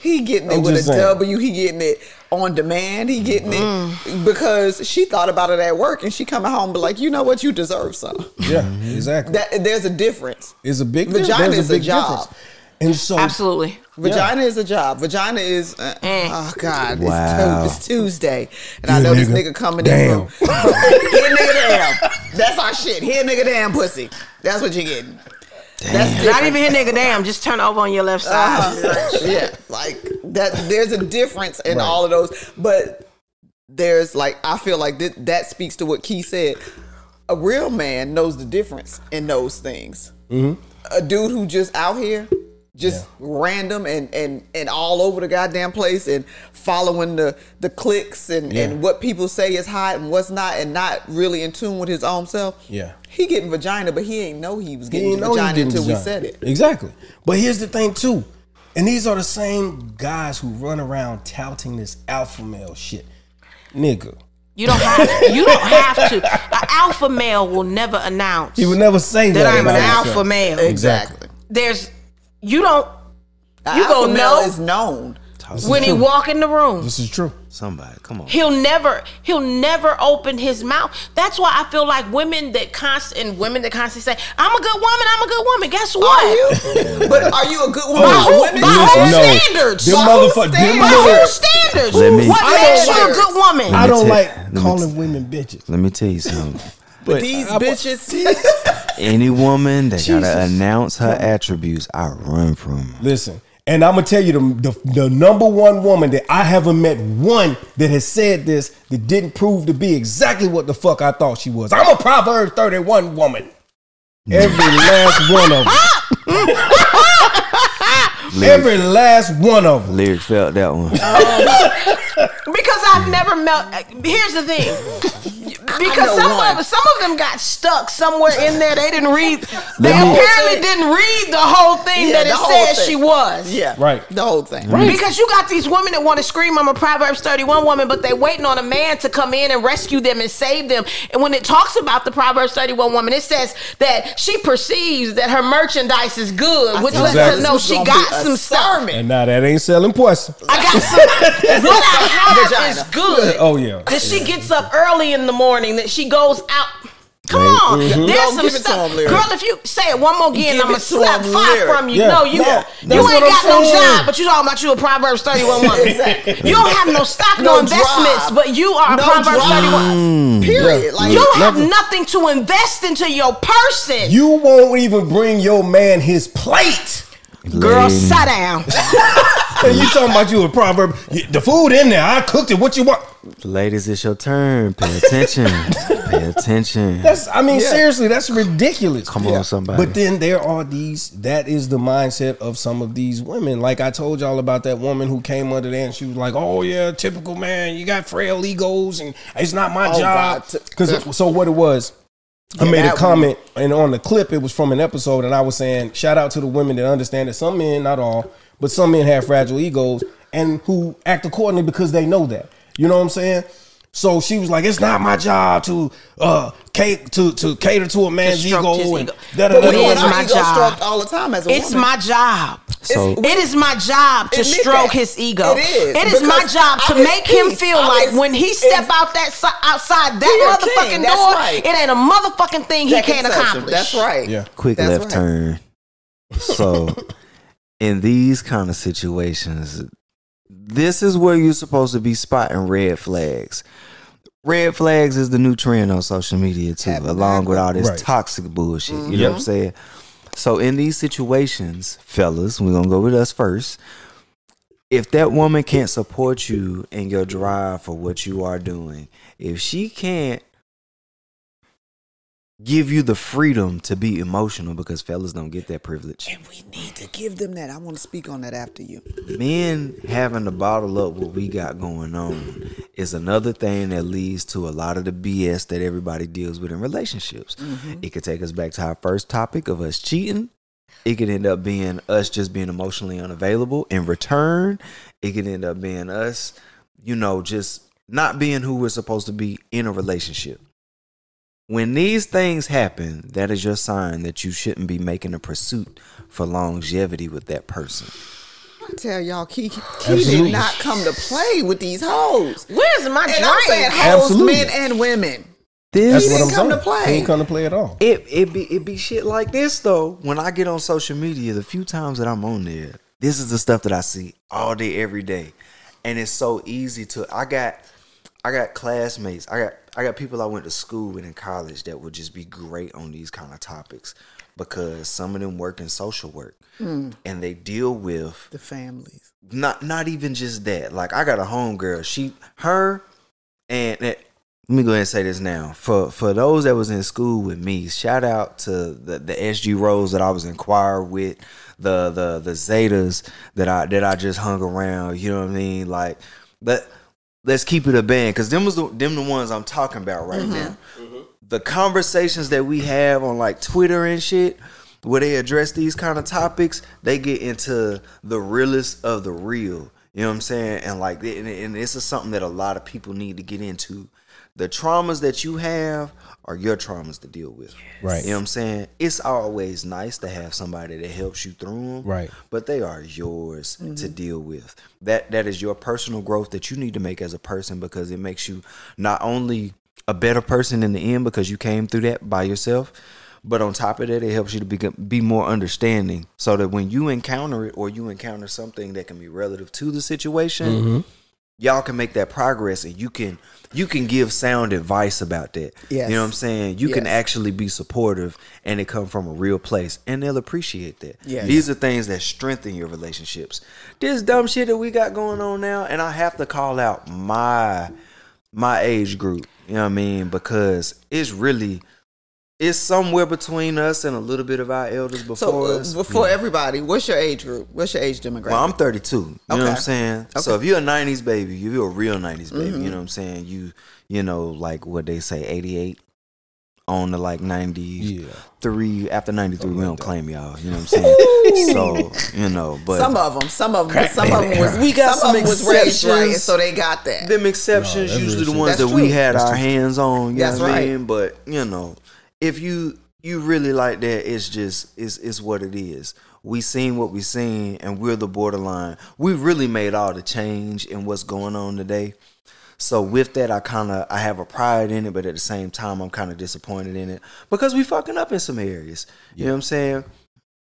He getting it I'm with a saying. W. He getting it on demand. He getting it because she thought about it at work and she coming home but like, you know what, you deserve some. Yeah, exactly. That there's a difference. It's a big Vagina there's is a big job. difference. And so Absolutely. Vagina is a job. Vagina is uh, Eh. oh god, Wow. it's, tu- it's Tuesday, and I Yeah, know this nigga. nigga coming Damn. in from here nigga damn. That's our shit. Here nigga damn pussy. That's what you're getting. That's Not even here, nigga. Damn, just turn over on your left side. Uh-huh. yeah, like that. There's a difference in all of those, but there's like I feel like that that speaks to what Kee said. A real man knows the difference in those things. A dude who just out here, just random and and and all over the goddamn place and following the the clicks and Yeah. and what people say is hot and what's not, and not really in tune with his own self. Yeah. he getting vagina, but he ain't know he was getting didn't know he vagina getting until we said it. Exactly. But here's the thing too. And these are the same guys who run around touting this alpha male shit. Nigga. You don't have to. You don't have to. An alpha male will never announce He would never say that. that I'm an about himself. alpha male. Exactly. There's you don't A You alpha gonna male know? is known. when he walk in the room. This is true. Somebody, come on. He'll never he'll never open his mouth. That's why I feel like women that constant and women that constantly say, I'm a good woman, I'm a good woman. Guess what? Are you? but are you a good woman? By for who- women? by Listen, whose no. standards? Them By whose motherfuckers. Standards? By mother- whose standards? Let me- what I makes don't you a like- good woman? I don't like calling women bitches. Let me tell you something. But these bitches. Any woman that Jesus. gotta announce her attributes, I run from. Listen, And I'm gonna tell you the, the the number one woman that I haven't met one that has said this that didn't prove to be exactly what the fuck I thought she was. I'm a Proverbs 31 woman. Every last one of them. Every last one of them. Lyric felt that one. Oh. Because I've never met. Here's the thing. Because some one. of some of them got stuck somewhere in there. They didn't read. They Let me- apparently didn't read the whole thing Yeah, that it said thing. she was. Yeah. Right. The whole thing. Because you got these women that want to scream, I'm a Proverbs 31 woman, but they waiting on a man to come in and rescue them and save them. And when it talks about the Proverbs 31 woman, it says that she perceives that her merchandise is good, which lets her know she got be a some sermon. And now that ain't selling pussy. I got some. what I have is good. Oh yeah. That she gets up early in the morning, that she goes out. Come on, mm-hmm. there's Don't some give it to stuff. him, Lyric. Girl, if you say it one more again, Give I'm gonna it to slap him, five Lyric. from you. Yeah. No, you you ain't what I'm got no saying. job, but you talking about you a Proverbs 31 woman. Exactly. You don't have no stock, no, No investments, drive. but you are a No Proverbs drive. 31. Mm. Period. Like You don't have nothing to invest into your person. You won't even bring your man his plate. Girl, Lady. sit down. And you talking about you a proverb? The food in there. I cooked it. What you want? Ladies, it's your turn. Pay attention. Pay attention. That's. I mean, Yeah. seriously, that's ridiculous. Come on, somebody. But then there are these. That is the mindset of some of these women. Like I told y'all about that woman who came under there and she was like, "Oh yeah, typical man. You got frail egos, and it's not my Oh, job." God. Because so what it was. I Yeah, made a comment, and on the clip, it was from an episode, and I was saying, shout out to the women that understand that some men, not all, but some men have fragile egos and who act accordingly because they know that. You know what I'm saying? So she was like, "It's not my job to uh cater to to cater to a man's stroke ego." his and ego. da, da, But da, it da, is da. our my ego job. stroked all the time as a It's woman. my job. So It is my job to stroke that. his ego. It is, It is my job to I'm make him feel I'm like his- when he step out that si- outside that motherfucking king. Door, right. it ain't a motherfucking thing he can't accomplish. That's right. Yeah. quick That's left right. turn. So, in these kind of situations, this is where you're supposed to be spotting red flags. Red flags is the new trend on social media too, along with all this Right. toxic bullshit. You know what I'm mm-hmm. saying? So in these situations, fellas, we're gonna go with us first. If that woman can't support you in your drive for what you are doing, if she can't give you the freedom to be emotional, because fellas don't get that privilege. And we need to give them that. I want to speak on that after you. men having to bottle up what we got going on is another thing that leads to a lot of the BS that everybody deals with in relationships. Mm-hmm. It could take us back to our first topic of us cheating. It could end up being us just being emotionally unavailable. In return, it could end up being us, you know, just not being who we're supposed to be in a relationship. When these things happen, that is your sign that you shouldn't be making a pursuit for longevity with that person. I tell y'all, Kee, Kee did not come to play with these hoes. Where's my And I'm saying hoes, Absolutely. men and women. This That's He what I'm didn't come saying. to play. He ain't come to play at all. it it be it be shit like this though. When I get on social media, the few times that I'm on there, this is the stuff that I see all day, every day, and it's so easy to. I got I got classmates. I got I got people I went to school with in college that would just be great on these kind of topics because some of them work in social work hmm. and they deal with The families. not not even just that. Like I got a homegirl. She her and and- let me go ahead and say this now. For for those that was in school with me, shout out to the, the SGRhos that I was in choir with, the the the Zetas that I that I just hung around. You know what I mean? Like but let's keep it a band because them was the, them the ones I'm talking about right mm-hmm. now. Mm-hmm. The conversations that we have on like Twitter and shit, where they address these kind of topics, they get into the realest of the real. You know what I'm saying? And like, and, and this is something that a lot of people need to get into. The traumas that you have are your traumas to deal with. Right. You know what I'm saying? It's always nice to have somebody that helps you through them. Right. But they are yours to mm-hmm. deal with. That that is your personal growth that you need to make as a person because it makes you not only a better person in the end because you came through that by yourself, but on top of that, it helps you to be be more understanding so that when you encounter it or you encounter something that can be relative to the situation, mm-hmm. Y'all can make that progress and you can you can give sound advice about that. Yes. You know what I'm saying? You can actually be supportive and it come from a real place and they'll appreciate that. Yes. These are things that strengthen your relationships. This dumb shit that we got going on now, and I have to call out my my age group. You know what I mean? Because it's really it's somewhere between us and a little bit of our elders before So uh, us. before everybody, what's your age group? What's your age demographic? Well, I'm 32. You know what I'm saying? So Okay. Mm-hmm. if you're a 90s baby, if you're a real 90s baby, you know what I'm saying? You, you know, like what they say, 88 on the like 90s. Yeah. Three after 93, we don't claim y'all. You know what I'm saying? so, you know, but some of them, some of them, some of them was We got some, some of them was raised right, and exceptions. so they got that. them exceptions No, usually the ones shit. that we had true. our true. hands on. You That's know what I right. mean? But you know, if you you really like that, it's just it's it's what it is. We seen what we seen, and we're the borderline. We really made all the change in what's going on today. So with that, I kind of I have a pride in it, but at the same time, I'm kind of disappointed in it because we fucking up in some areas. You know what I'm saying?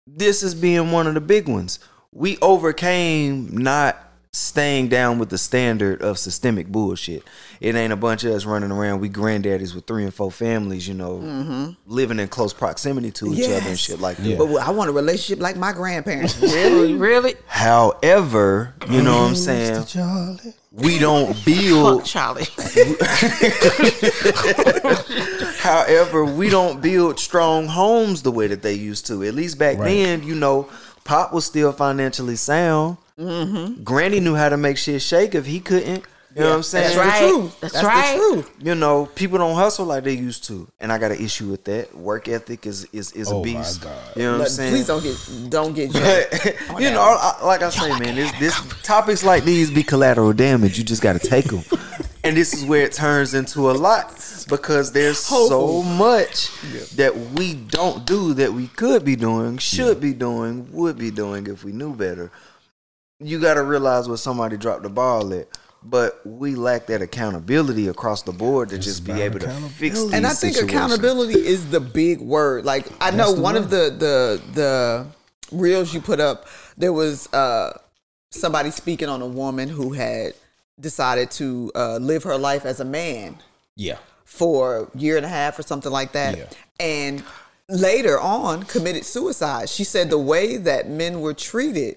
This is being one of the big ones. We overcame not staying down with the standard of systemic bullshit. It ain't a bunch of us running around. We granddaddies with three and four families, you know, mm-hmm. living in close proximity to each other and shit like that. But I want a relationship like my grandparents. Really? Really? However, you know what I'm saying? Charlie. We don't Fuck build Charlie. However, we don't build strong homes the way that they used to. At least back Right. then, you know, Pop was still financially sound. Mm-hmm. Granny knew how to make shit shake if he couldn't. You know what I'm saying? That's right. the truth. That's That's right. the truth. You know, people don't hustle like they used to, and I got an issue with that. Work ethic is is, is Oh a my beast. God. You know what I'm saying? please don't get don't get jumped. you know, I, like I say, man, this, this topics like these be collateral damage. You just got to take them, and this is where it turns into a lot because there's so much that we don't do that we could be doing, should be doing, would be doing if we knew better. You got to realize where somebody dropped the ball at. But we lack that accountability across the board to just be able to fix accountability. these and I think situations. accountability is the big word. Like I know the one of the the the reels you put up, there was uh somebody speaking on a woman who had decided to uh, live her life as a man Yeah. for a year and a half or something like that. Yeah. And later on committed suicide. She said the way that men were treated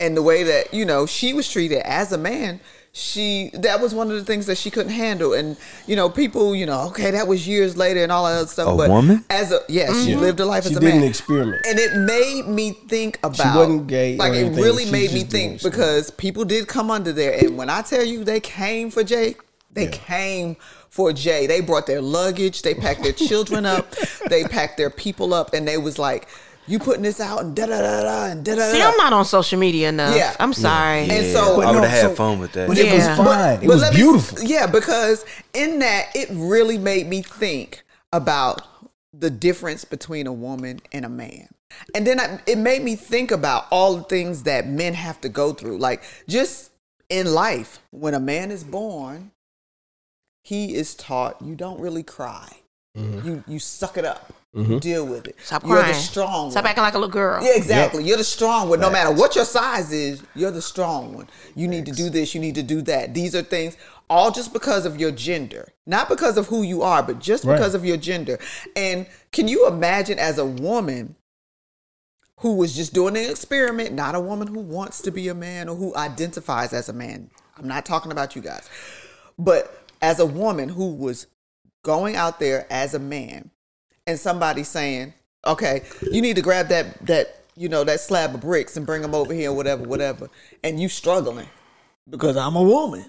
and the way that, you know, she was treated as a man, she that was one of the things that she couldn't handle. And, you know, people, you know, okay, that was years later and all that other stuff. A but woman? As a yeah, she mm-hmm. lived her life She as a did man. an experiment. And it made me think about she wasn't gay or like it really She made me think because people did come under there and when I tell you they came for Jay, they Yeah. came for Jay. They brought their luggage, they packed their children up, they packed their people up, and they was like, You putting this out and da da da da and da da See, da. I'm not on social media enough. Yeah. I'm sorry. And Yeah, so- I But would no, have had so- fun with that. But it was Yeah. fine. it But was let me- beautiful. yeah, because in that it really made me think about the difference between a woman and a man. And then I, it made me think about all the things that men have to go through. Like just in life, when a man is born, he is taught you don't really cry. Mm-hmm. You you suck it up. You deal with it. Stop crying. You're the strong Stop one. acting like a little girl. Yeah, exactly. You're the strong one. No matter what your size is, you're the strong one. You need to do this, you need to do that. These are things all just because of your gender. Not because of who you are, but just Right. because of your gender. And can you imagine as a woman who was just doing an experiment, not a woman who wants to be a man or who identifies as a man. I'm not talking about you guys. But as a woman who was going out there as a man and somebody saying, "Okay, you need to grab that that you know that slab of bricks and bring them over here, whatever, whatever," and you struggling because I'm a woman,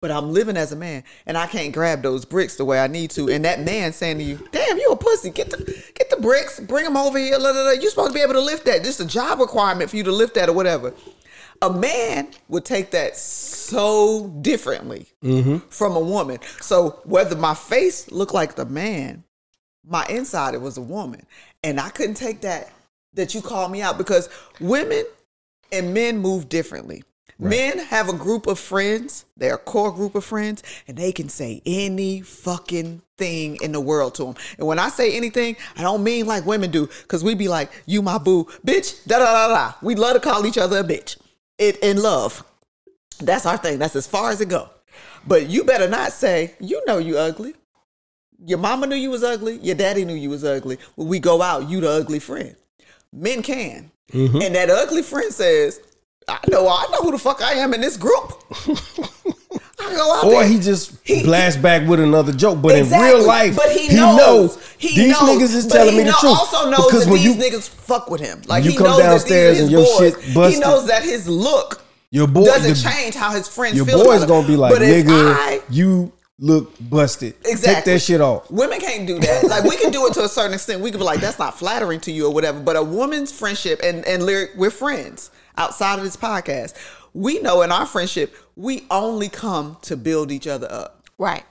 but I'm living as a man and I can't grab those bricks the way I need to, and that man saying to you, "Damn, you a pussy! Get the get the bricks, bring them over here. La, la, la. You're supposed to be able to lift that. This is a job requirement for you to lift that or whatever." A man would take that so differently mm-hmm. from a woman. So whether my face looked like the man, my inside it was a woman, and I couldn't take that that you called me out because women and men move differently. Men have a group of friends, they're a core group of friends, and they can say any fucking thing in the world to them. And when I say anything, I don't mean like women do, because we be like, you my boo, bitch, da da da da. We love to call each other a bitch. It in love. That's our thing. That's as far as it go. But you better not say, you know you ugly. Your mama knew you was ugly. Your daddy knew you was ugly. When we go out, you the ugly friend. Men can. Mm-hmm. And that ugly friend says, I know I know who the fuck I am in this group. I go out Or there. he just He- blast back with another joke, but Exactly. in real life, but he, he knows, knows he these knows, niggas is telling me the know- truth. Also knows because that when these you niggas fuck with him. Like you he come knows that downstairs these and your shit busted. He knows that his look your boy, doesn't the- change how his friends your feel. boy's gonna be like, but nigga, I- you look busted. Exactly. Take that shit off. Women can't do that. Like we can do it to a certain extent. We can be like, that's not flattering to you or whatever. But a woman's friendship and and lyric, we're friends outside of this podcast. We know in our friendship, we only come to build each other up. Right.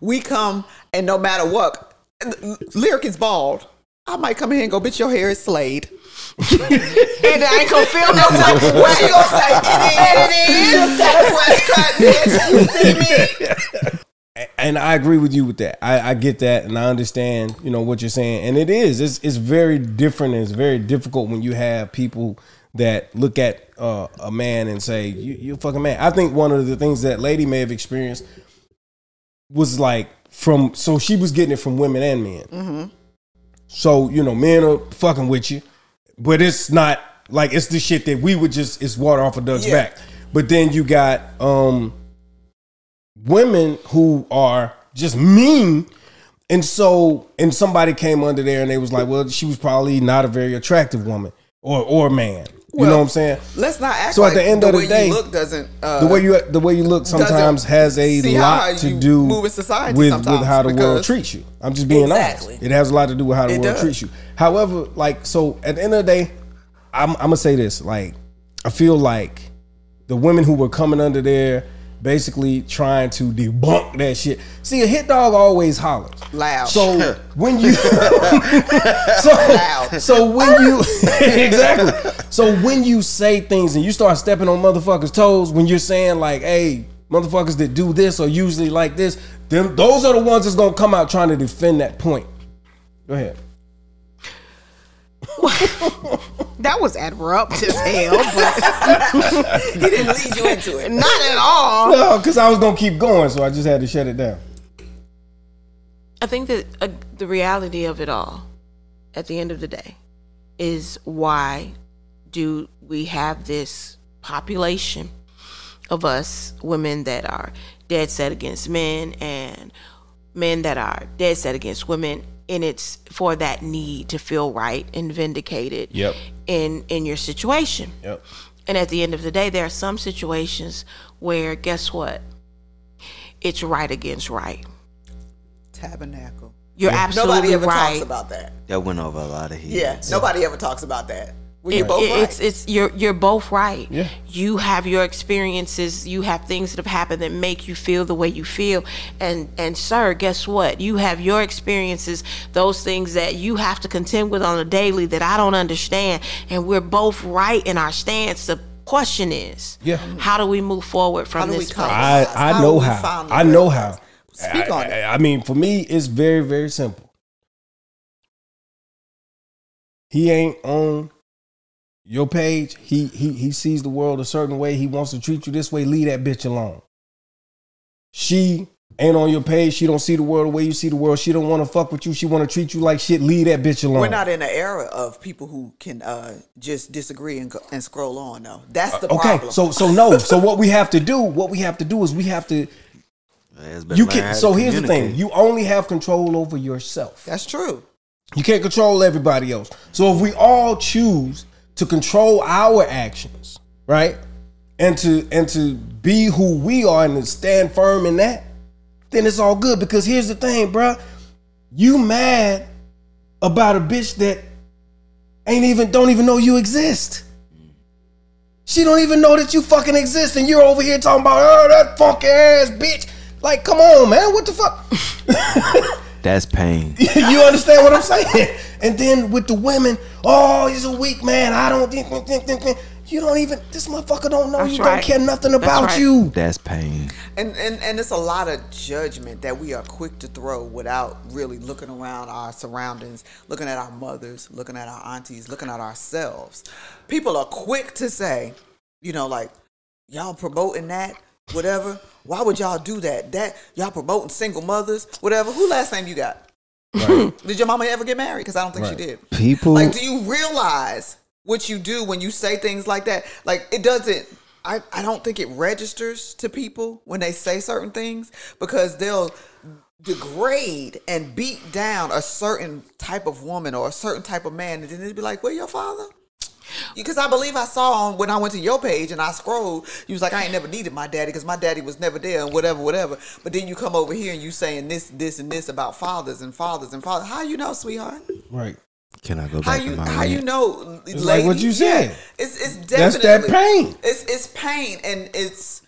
We come and no matter what, lyric is bald. I might come in here and go, bitch, your hair is slayed. And I ain't gonna feel no type of What you gonna say? It is. Just got a fresh cut, bitch. You see me? and I agree with you with that. I, I get that, and I understand, you know, what you're saying. And it is, it's, it's very different, and it's very difficult when you have people that look at uh, a man and say, you, "You a fucking man." I think one of the things that lady may have experienced was like from, so she was getting it from women and men. So you know, men are fucking with you, but it's not like it's the shit that we would just it's water off a duck's Yeah. back. But then you got um women who are just mean. And so, and somebody came under there and they was like, well, she was probably not a very attractive woman or or man. You know what I'm saying? Let's not act So at like the end the of the way day, you look doesn't. Uh, The way you the way you look sometimes has a lot to do in society with with how the world treats you. I'm just being Exactly. honest. It has a lot to do with how the It world does. treats you. However, like so at the end of the day, I'm, I'm gonna say this. Like I feel like the women who were coming under there basically trying to debunk that shit. See, a hit dog always hollers. Loud. So when you so, Loud. so when you exactly so when you say things and you start stepping on motherfuckers' toes when you're saying like, hey, motherfuckers that do this are usually like this, then those are the ones that's gonna come out trying to defend that point. Go ahead. That was abrupt as hell, but he didn't lead you into it. not at all. No, because I was gonna keep going, so I just had to shut it down. I think that uh, the reality of it all, at the end of the day, is why do we have this population of us women that are dead set against men and men that are dead set against women and it's for that need to feel right and vindicated Yep. in in your situation Yep. and at the end of the day, there are some situations where, guess what? It's right against right. Tabernacle. You're absolutely Nobody ever right. talks about that. That went over a lot of heat. Yeah, nobody ever talks about that. When It- you're both right. It's it's you're you're both right. Yeah. You have your experiences. You have things that have happened that make you feel the way you feel. And and sir, guess what? You have your experiences. Those things that you have to contend with on a daily that I don't understand. And we're both right in our stance. The question is, Yeah. how do we move forward from How do we this place? I I do know how. I know how. answer? Speak I, on it. I, I mean, for me, it's very very simple. He ain't on your page. He he he sees the world a certain way. He wants to treat you this way. Leave that bitch alone. She ain't on your page. She don't see the world the way you see the world. She don't want to fuck with you. She want to treat you like shit. Leave that bitch alone. We're not in an era of people who can uh, just disagree and, go, and scroll on. though. that's the Uh, okay, problem. so so no. So what we have to do, what we have to do is we have to. Been You can. to So here's the thing: you only have control over yourself. that's true. You can't control everybody else. So if we all choose to control our actions, right? And to and to be who we are and to stand firm in that, then it's all good. Because here's the thing, bruh. You mad about a bitch that ain't even don't even know you exist. She don't even know that you fucking exist, and you're over here talking about oh that funky ass bitch. Like, come on, man, what the fuck? That's pain. you understand what I'm saying? And then with the women, oh, he's a weak man. I don't think, think, think, think, think. You don't even. This motherfucker don't know That's you. right. Don't care nothing That's about right. you. That's pain. And, and and it's a lot of judgment that we are quick to throw without really looking around our surroundings, looking at our mothers, looking at our aunties, looking at ourselves. People are quick to say, you know, like, y'all promoting that, whatever. Why would y'all do that? That y'all promoting single mothers, whatever. Who last name you got? Did your mama ever get married? Because I don't think she did. People Like, do you realize what you do when you say things like that? Like, it doesn't. I, I don't think it registers to people when they say certain things because they'll degrade and beat down a certain type of woman or a certain type of man, and then they'd be like, "Where your father?" Because I believe I saw on when I went to your page and I scrolled, you was like, I ain't never needed my daddy because my daddy was never there and whatever, whatever. But then you come over here and you saying this, this, and this about fathers and fathers and fathers. How you know, sweetheart? Right. can I go How back you to my how you know? It's like what you said. it's it's That's definitely that pain. It's it's pain and it's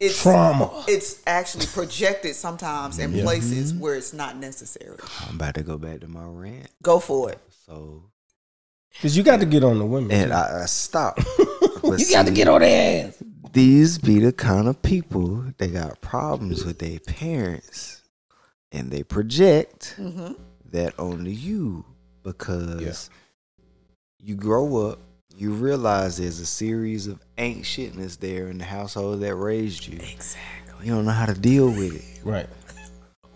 it's Trauma. It's actually projected sometimes in places mm-hmm. where it's not necessary. I'm about to go back to my rant. Go for it. So Because you got to get on the women. and. I, I stop. you got to get on their ass. These be the kind of people that got problems with their parents, and they project Mm-hmm. that onto you because you grow up, you realize there's a series of ain't shitness there in the household that raised you. Exactly. You don't know how to deal with it. Right.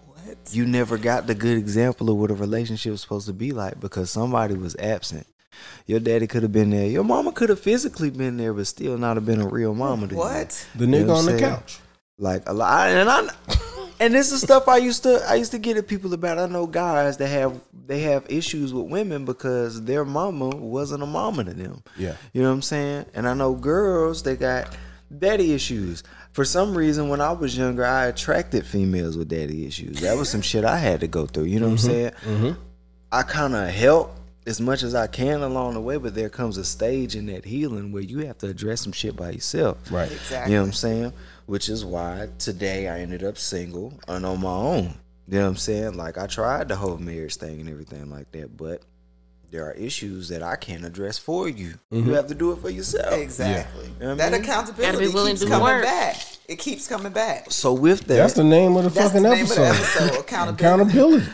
What? You never got the good example of what a relationship was supposed to be like because somebody was absent. Your daddy could have been there. Your mama could have physically been there, but still not have been a real mama to you. What? The You know nigga on the couch. like a lot and I and this is stuff I used to I used to get at people about. I know guys that have they have issues with women because their mama wasn't a mama to them. Yeah. You know what I'm saying? And I know girls that got daddy issues. For some reason when I was younger I attracted females with daddy issues. That was some shit I had to go through. You know what I'm saying? Mm-hmm. I kind of help as much as I can along the way, but there comes a stage in that healing where you have to address some shit by yourself. Right. Exactly. You know what I'm saying? Which is why today I ended up single and on my own. You know what I'm saying? Like I tried the whole marriage thing and everything like that, but there are issues that I can't address for you. You mm-hmm. have to do it for yourself. Exactly. You know That mean? accountability Gotta be willing keeps to do the coming work. back. It keeps coming back. So with that, That's the name of the That's fucking the name episode. of the episode. Accountability. Accountability.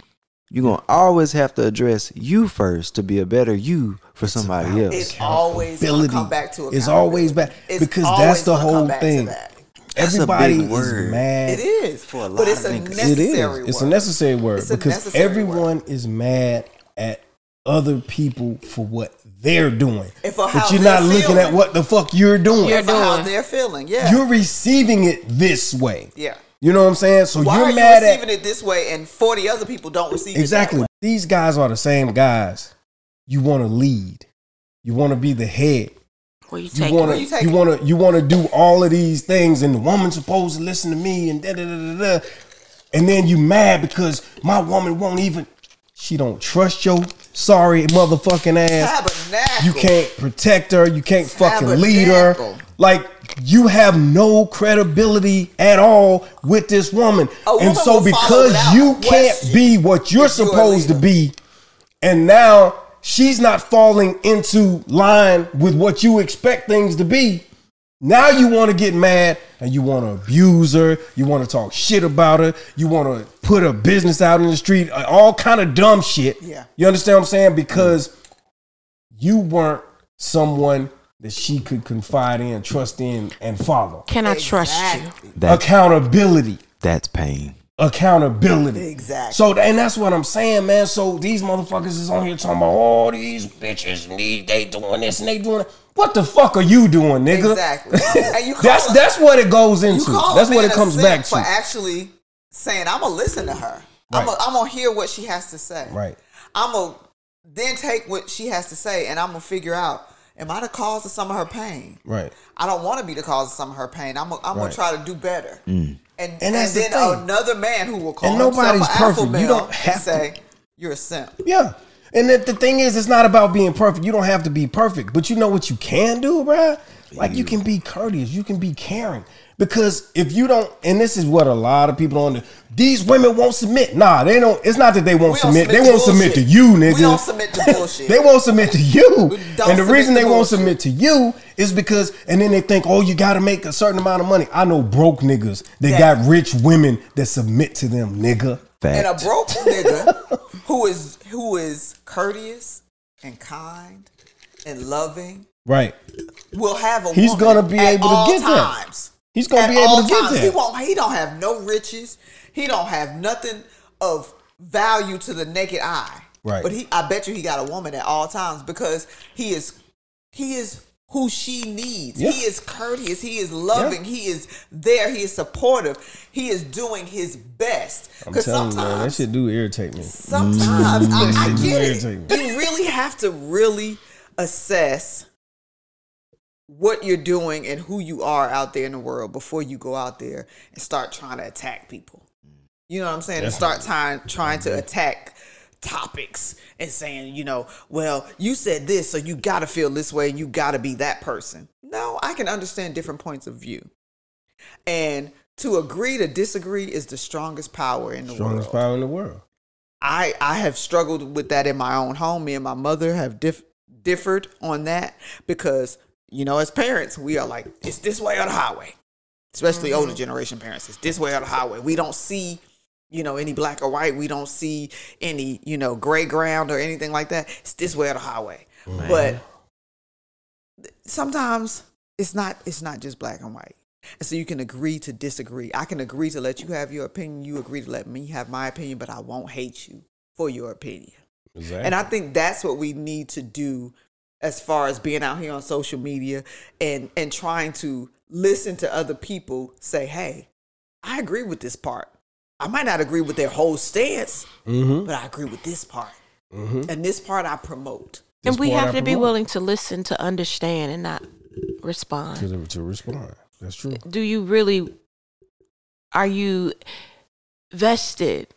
You're gonna always have to address you first to be a better you for somebody else. It's always gonna come back to It's always back It's because always that's the whole thing. that. That's a Everybody big is mad. It is, For a lot but it's of a niggas. It necessary. is. It's a necessary word It's a because necessary everyone is mad at other people for what they're doing. And for but you're they're not looking at what the fuck you're doing. You're For how doing. they're feeling. Yeah. You're receiving it this way. yeah. You know what I'm saying? So Why you're are you mad receiving at it this way and 40 other people don't receive exactly. it that way? These guys are the same guys. You want to lead. You want to be the head. Where you You want to you take you it? want to you want to do all of these things, and the woman's supposed to listen to me, and da da da da da. And then you mad because my woman won't even. She don't trust your sorry motherfucking ass. Tabernacle. You can't protect her. You can't fucking lead her. Like you have no credibility at all with this woman. Woman And so because you can't be what you're supposed to be, and now she's not falling into line with what you expect things to be. Now you want to get mad and you want to abuse her. You want to talk shit about her. You want to put her business out in the street. uh, All kind of dumb shit. Yeah. You understand what I'm saying? Because you weren't someone that she could confide in, trust in, and follow. Can I trust you? Exactly. That's, Accountability. that's pain. Accountability. Exactly. So and that's what I'm saying, man. So these motherfuckers is on here talking about all these bitches need they doing this and they doing that. What the fuck are you doing, nigga? Exactly. And you—that's a- that's what it goes into. That's what it comes simp back for to. actually saying, I'm gonna listen to her. Right. I'm gonna hear what she has to say. Right. I'm gonna then take what she has to say, and I'm gonna figure out, am I the cause of some of her pain? Right. I don't want to be the cause of some of her pain. I'm, gonna- I'm Right. gonna try to do better. Mm. And and, And that's the then another man who will call And nobody's perfect. You don't have to- say you're a simp. Yeah. And the, the thing is, it's not about being perfect. You don't have to be perfect, but you know what you can do, bruh? Like you can be courteous, you can be caring. Because if you don't, and this is what a lot of people don't. do, These women won't submit. Nah, they don't. It's not that they won't We don't submit. They won't submit to you, nigga. We don't submit to bullshit. they won't submit to you. And the reason to they won't submit to you is because, and then they think, oh, you got to make a certain amount of money. I know broke niggas that Yeah. got rich women that submit to them, nigga. and a broke nigga who is who is courteous and kind and loving Right. will have a He's woman gonna be able to get there. times. He's gonna be able to get times. there. He won't. He don't have no riches. He don't have nothing of value to the naked eye. Right. But he, I bet you, he got a woman at all times because he is, he is who she needs. Yeah. He is courteous. He is loving. He is there. He is supportive. He is doing his best. I'm Because telling you, man, that shit do irritate me. sometimes I, I get it. You really have to really assess what you're doing and who you are out there in the world before you go out there and start trying to attack people. You know what I'm saying? And start trying trying to attack topics and saying, you know, well, you said this, so you got to feel this way and you got to be that person. No, I can understand different points of view. And to agree to disagree is the strongest power in the Strongest world. power in the world. I I have struggled with that in my own home. Me and my mother have diff- differed on that because you know, as parents, we are like, it's this way or the highway. Especially older mm-hmm. generation parents, it's this way or the highway. We don't see, you know, any black or white. We don't see any, you know, gray ground or anything like that. It's this way or the highway. Mm-hmm. But sometimes it's not. It's not just black and white. And so you can agree to disagree. I can agree to let you have your opinion. You agree to let me have my opinion, but I won't hate you for your opinion. Exactly. And I think that's what we need to do as far as being out here on social media and and trying to listen to other people say, "Hey, I agree with this part. I might not agree with their whole stance, mm-hmm. but I agree with this part. Mm-hmm. And this part I promote." and we have I to be willing to listen to understand and not respond. to, to respond. That's true. do you really are you vested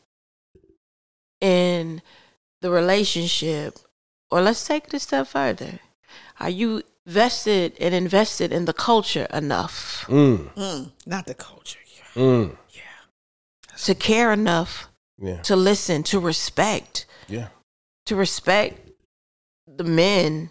in the relationship or let's take it a step further are you vested and invested in the culture enough Mm, Mm, not the culture. Yeah. mm, to care enough yeah, to listen to respect yeah. to respect the men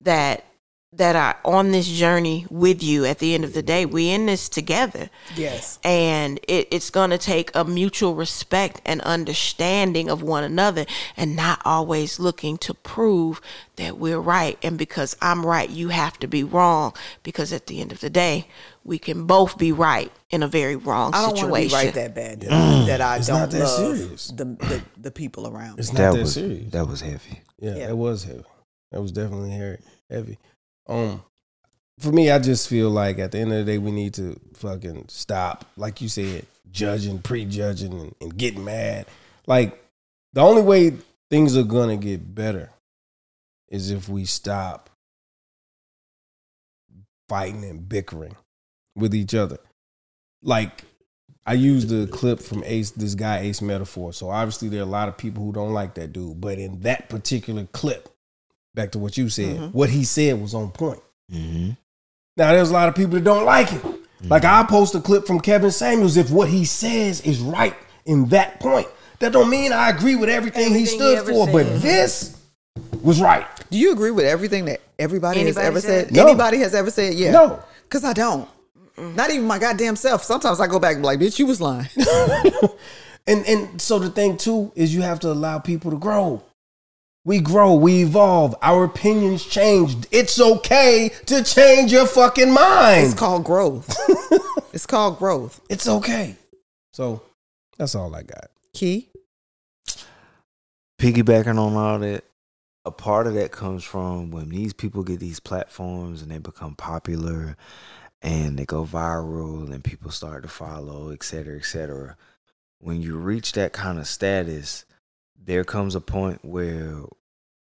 that that are on this journey with you at the end of the day we in this together Yes. and it, it's going to take a mutual respect and understanding of one another and not always looking to prove that we're right and because i'm right you have to be wrong because at the end of the day we can both be right in a very wrong situation. I don't want to situation be right that bad that, I, mm. that I It's don't not that love serious. the, the the people around. me. It's not That that was serious. that was heavy. Yeah, Yeah. that was heavy. That was definitely hairy, heavy. Um, for me, I just feel like at the end of the day, we need to fucking stop, like you said, judging, prejudging, and, and getting mad. Like the only way things are gonna get better is if we stop fighting and bickering with each other. Like I used the clip from Ace, this guy Ace Metaphor. So obviously there are a lot of people who don't like that dude. But in that particular clip, back to what you said, what he said was on point. Mm-hmm. Now there's a lot of people that don't like it. Like I post a clip from Kevin Samuels if what he says is right in that point. That don't mean I agree with everything, he Everything he stood ever for, but this was right. Do you agree with everything that everybody has ever said? said? No. Anybody has ever said? Yeah. No. Because I don't. Not even my goddamn self. Sometimes I go back and be like, bitch, you was lying. And and so the thing too is you have to allow people to grow. We grow, we evolve, our opinions change. It's okay to change your fucking mind. it's called growth. it's called growth. It's okay. So that's all I got. Kee. piggybacking on all that, a part of that comes from when these people get these platforms and they become popular and they go viral and people start to follow, et cetera, et cetera. When you reach that kind of status, there comes a point where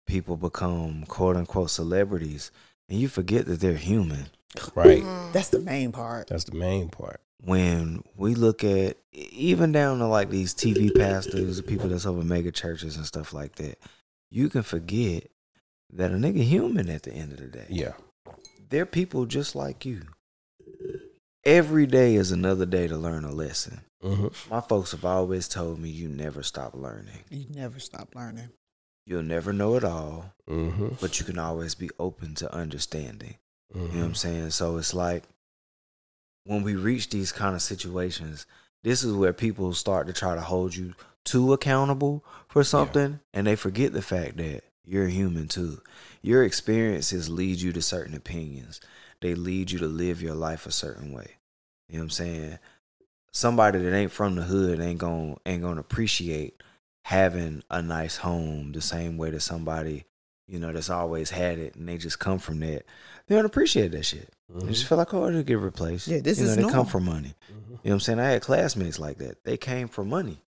people become quote unquote celebrities and you forget that they're human. Right. That's the main part. That's the main part. when we look at even down to like these TV pastors, people that's over mega churches and stuff like that, you can forget that a nigga human at the end of the day. Yeah. They're people just like you. Every day is another day to learn a lesson. hmm My folks have always told me you never stop learning. You never stop learning. You'll never know it all, hmm but you can always be open to understanding. You know what I'm saying? So it's like when we reach these kind of situations, this is where people start to try to hold you too accountable for something and they forget the fact that You're human too. Your experiences lead you to certain opinions. They lead you to live your life a certain way. You know what I'm saying? Somebody that ain't from the hood ain't going ain't going to appreciate having a nice home the same way that somebody, you know, that's always had it and they just come from that. They don't appreciate that shit. They just mm-hmm. feel like, oh, it'll get replaced. Yeah, this you know, is they come normal. from money. You mm-hmm. know what I'm saying? I had classmates like that. They came for money.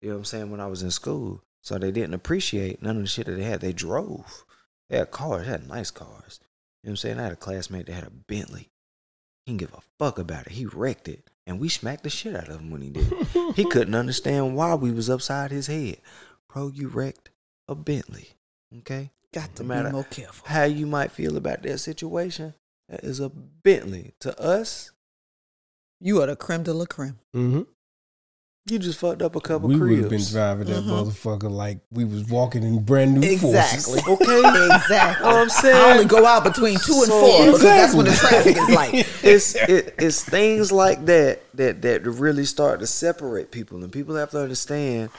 You know what I'm saying? When I was in school. So they didn't appreciate none of the shit that they had. They drove. They had cars, they had nice cars. You know what I'm saying? I had a classmate that had a Bentley. He didn't give a fuck about it. He wrecked it. And we smacked the shit out of him when he did. he couldn't understand why we was upside his head. Bro, you wrecked a Bentley. Okay? Got to No be matter more careful. How you might feel about that situation, that is a Bentley. To us, You are the creme de la creme. Mm-hmm. You just fucked up a couple We would cribs. have been driving that Mhm. motherfucker like we was walking in brand new Exactly. forces. Okay? Exactly. Know what I'm saying? I only go out between two and So- four because that's when the traffic is like. it's it, it's things like that that that really start to separate people, and people have to understand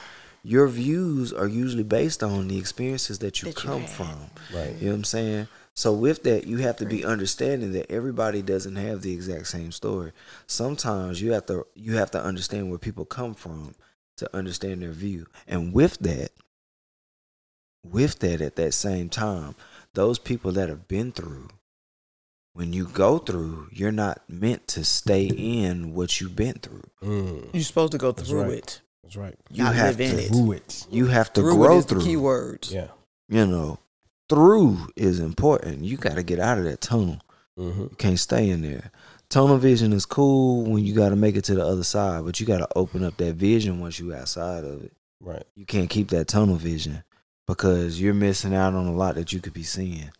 your views are usually based on the experiences that you That come had. from. Right. You know what I'm saying? So with that, you have to be understanding that everybody doesn't have the exact same story. Sometimes you have to you have to understand where people come from to understand their view. And with that, with that at that same time, those people that have been through, when you go through, you're not meant to stay in what you've been through. Mm, You're supposed to go That's through right. it, that's right. You not have live in to it. It. you have to through grow it is through. the key words. Yeah. You know, through is important. You got to get out of that tunnel. Mm-hmm. You can't stay in there. Tunnel vision is cool when you got to make it to the other side, but you got to open up that vision once you outside of it. Right. You can't keep that tunnel vision because you're missing out on a lot that you could be seeing.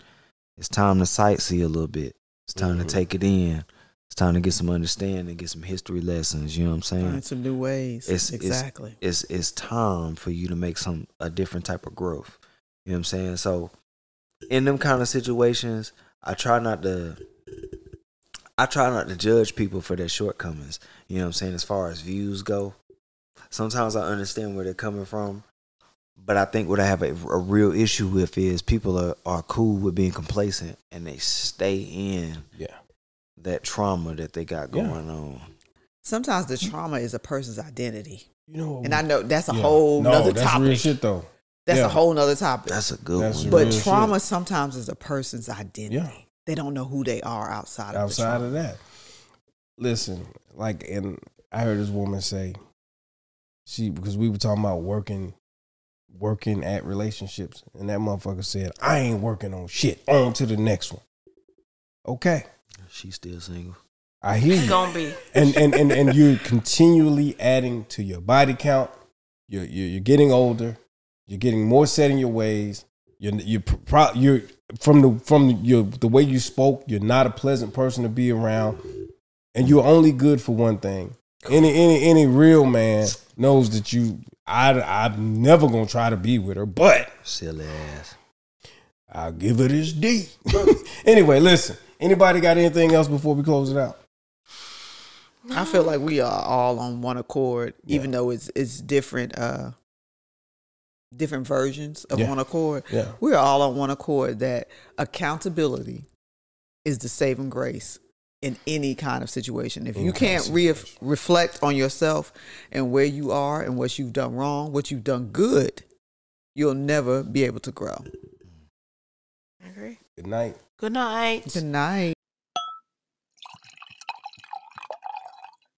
It's time to sightsee a little bit. It's time Mhm. to take it in. It's time to get some understanding, get some history lessons. You know what I'm saying? Find some new ways. It's- it's- exactly. it's it's time for you to make some a different type of growth. You know what I'm saying? So in them kind of situations, I try not to I try not to judge people for their shortcomings. You know what I'm saying? As far as views go. Sometimes I understand where they're coming from. But I think what I have a, a real issue with is people are, are cool with being complacent and they stay in Yeah. that trauma that they got Yeah. going on. Sometimes the trauma is a person's identity, You know. and I know that's a yeah. whole no, nother that's topic. real shit though. That's Yeah. a whole nother topic. That's a good That's one. but real shit. trauma sometimes is a person's identity. Yeah. They don't know who they are outside of outside the of that. Listen, like, and I heard this woman say, she because we were talking about working, working at relationships, and that motherfucker said, "I ain't working on shit. On to the next one." Okay, She's still single. I hear you. Gonna be. and and and and you're continually adding to your body count. You're you're, you're getting older. You're getting more set in your ways. You're you pro, you're from the from your the way you spoke. You're not a pleasant person to be around, and you're only good for one thing. Any any any real man knows that you. I I'm never gonna try to be with her, but Silly ass. I'll give her this D. anyway, listen. Anybody got anything else before we close it out? I feel like we are all on one accord, even though it's it's different uh different versions of Yeah. one accord. Yeah. We're all on one accord that accountability is the saving grace in any kind of situation. If Any you can't re- reflect on yourself and where you are and what you've done wrong, what you've done good, you'll never be able to grow. I agree. Good night. Good night. Good night.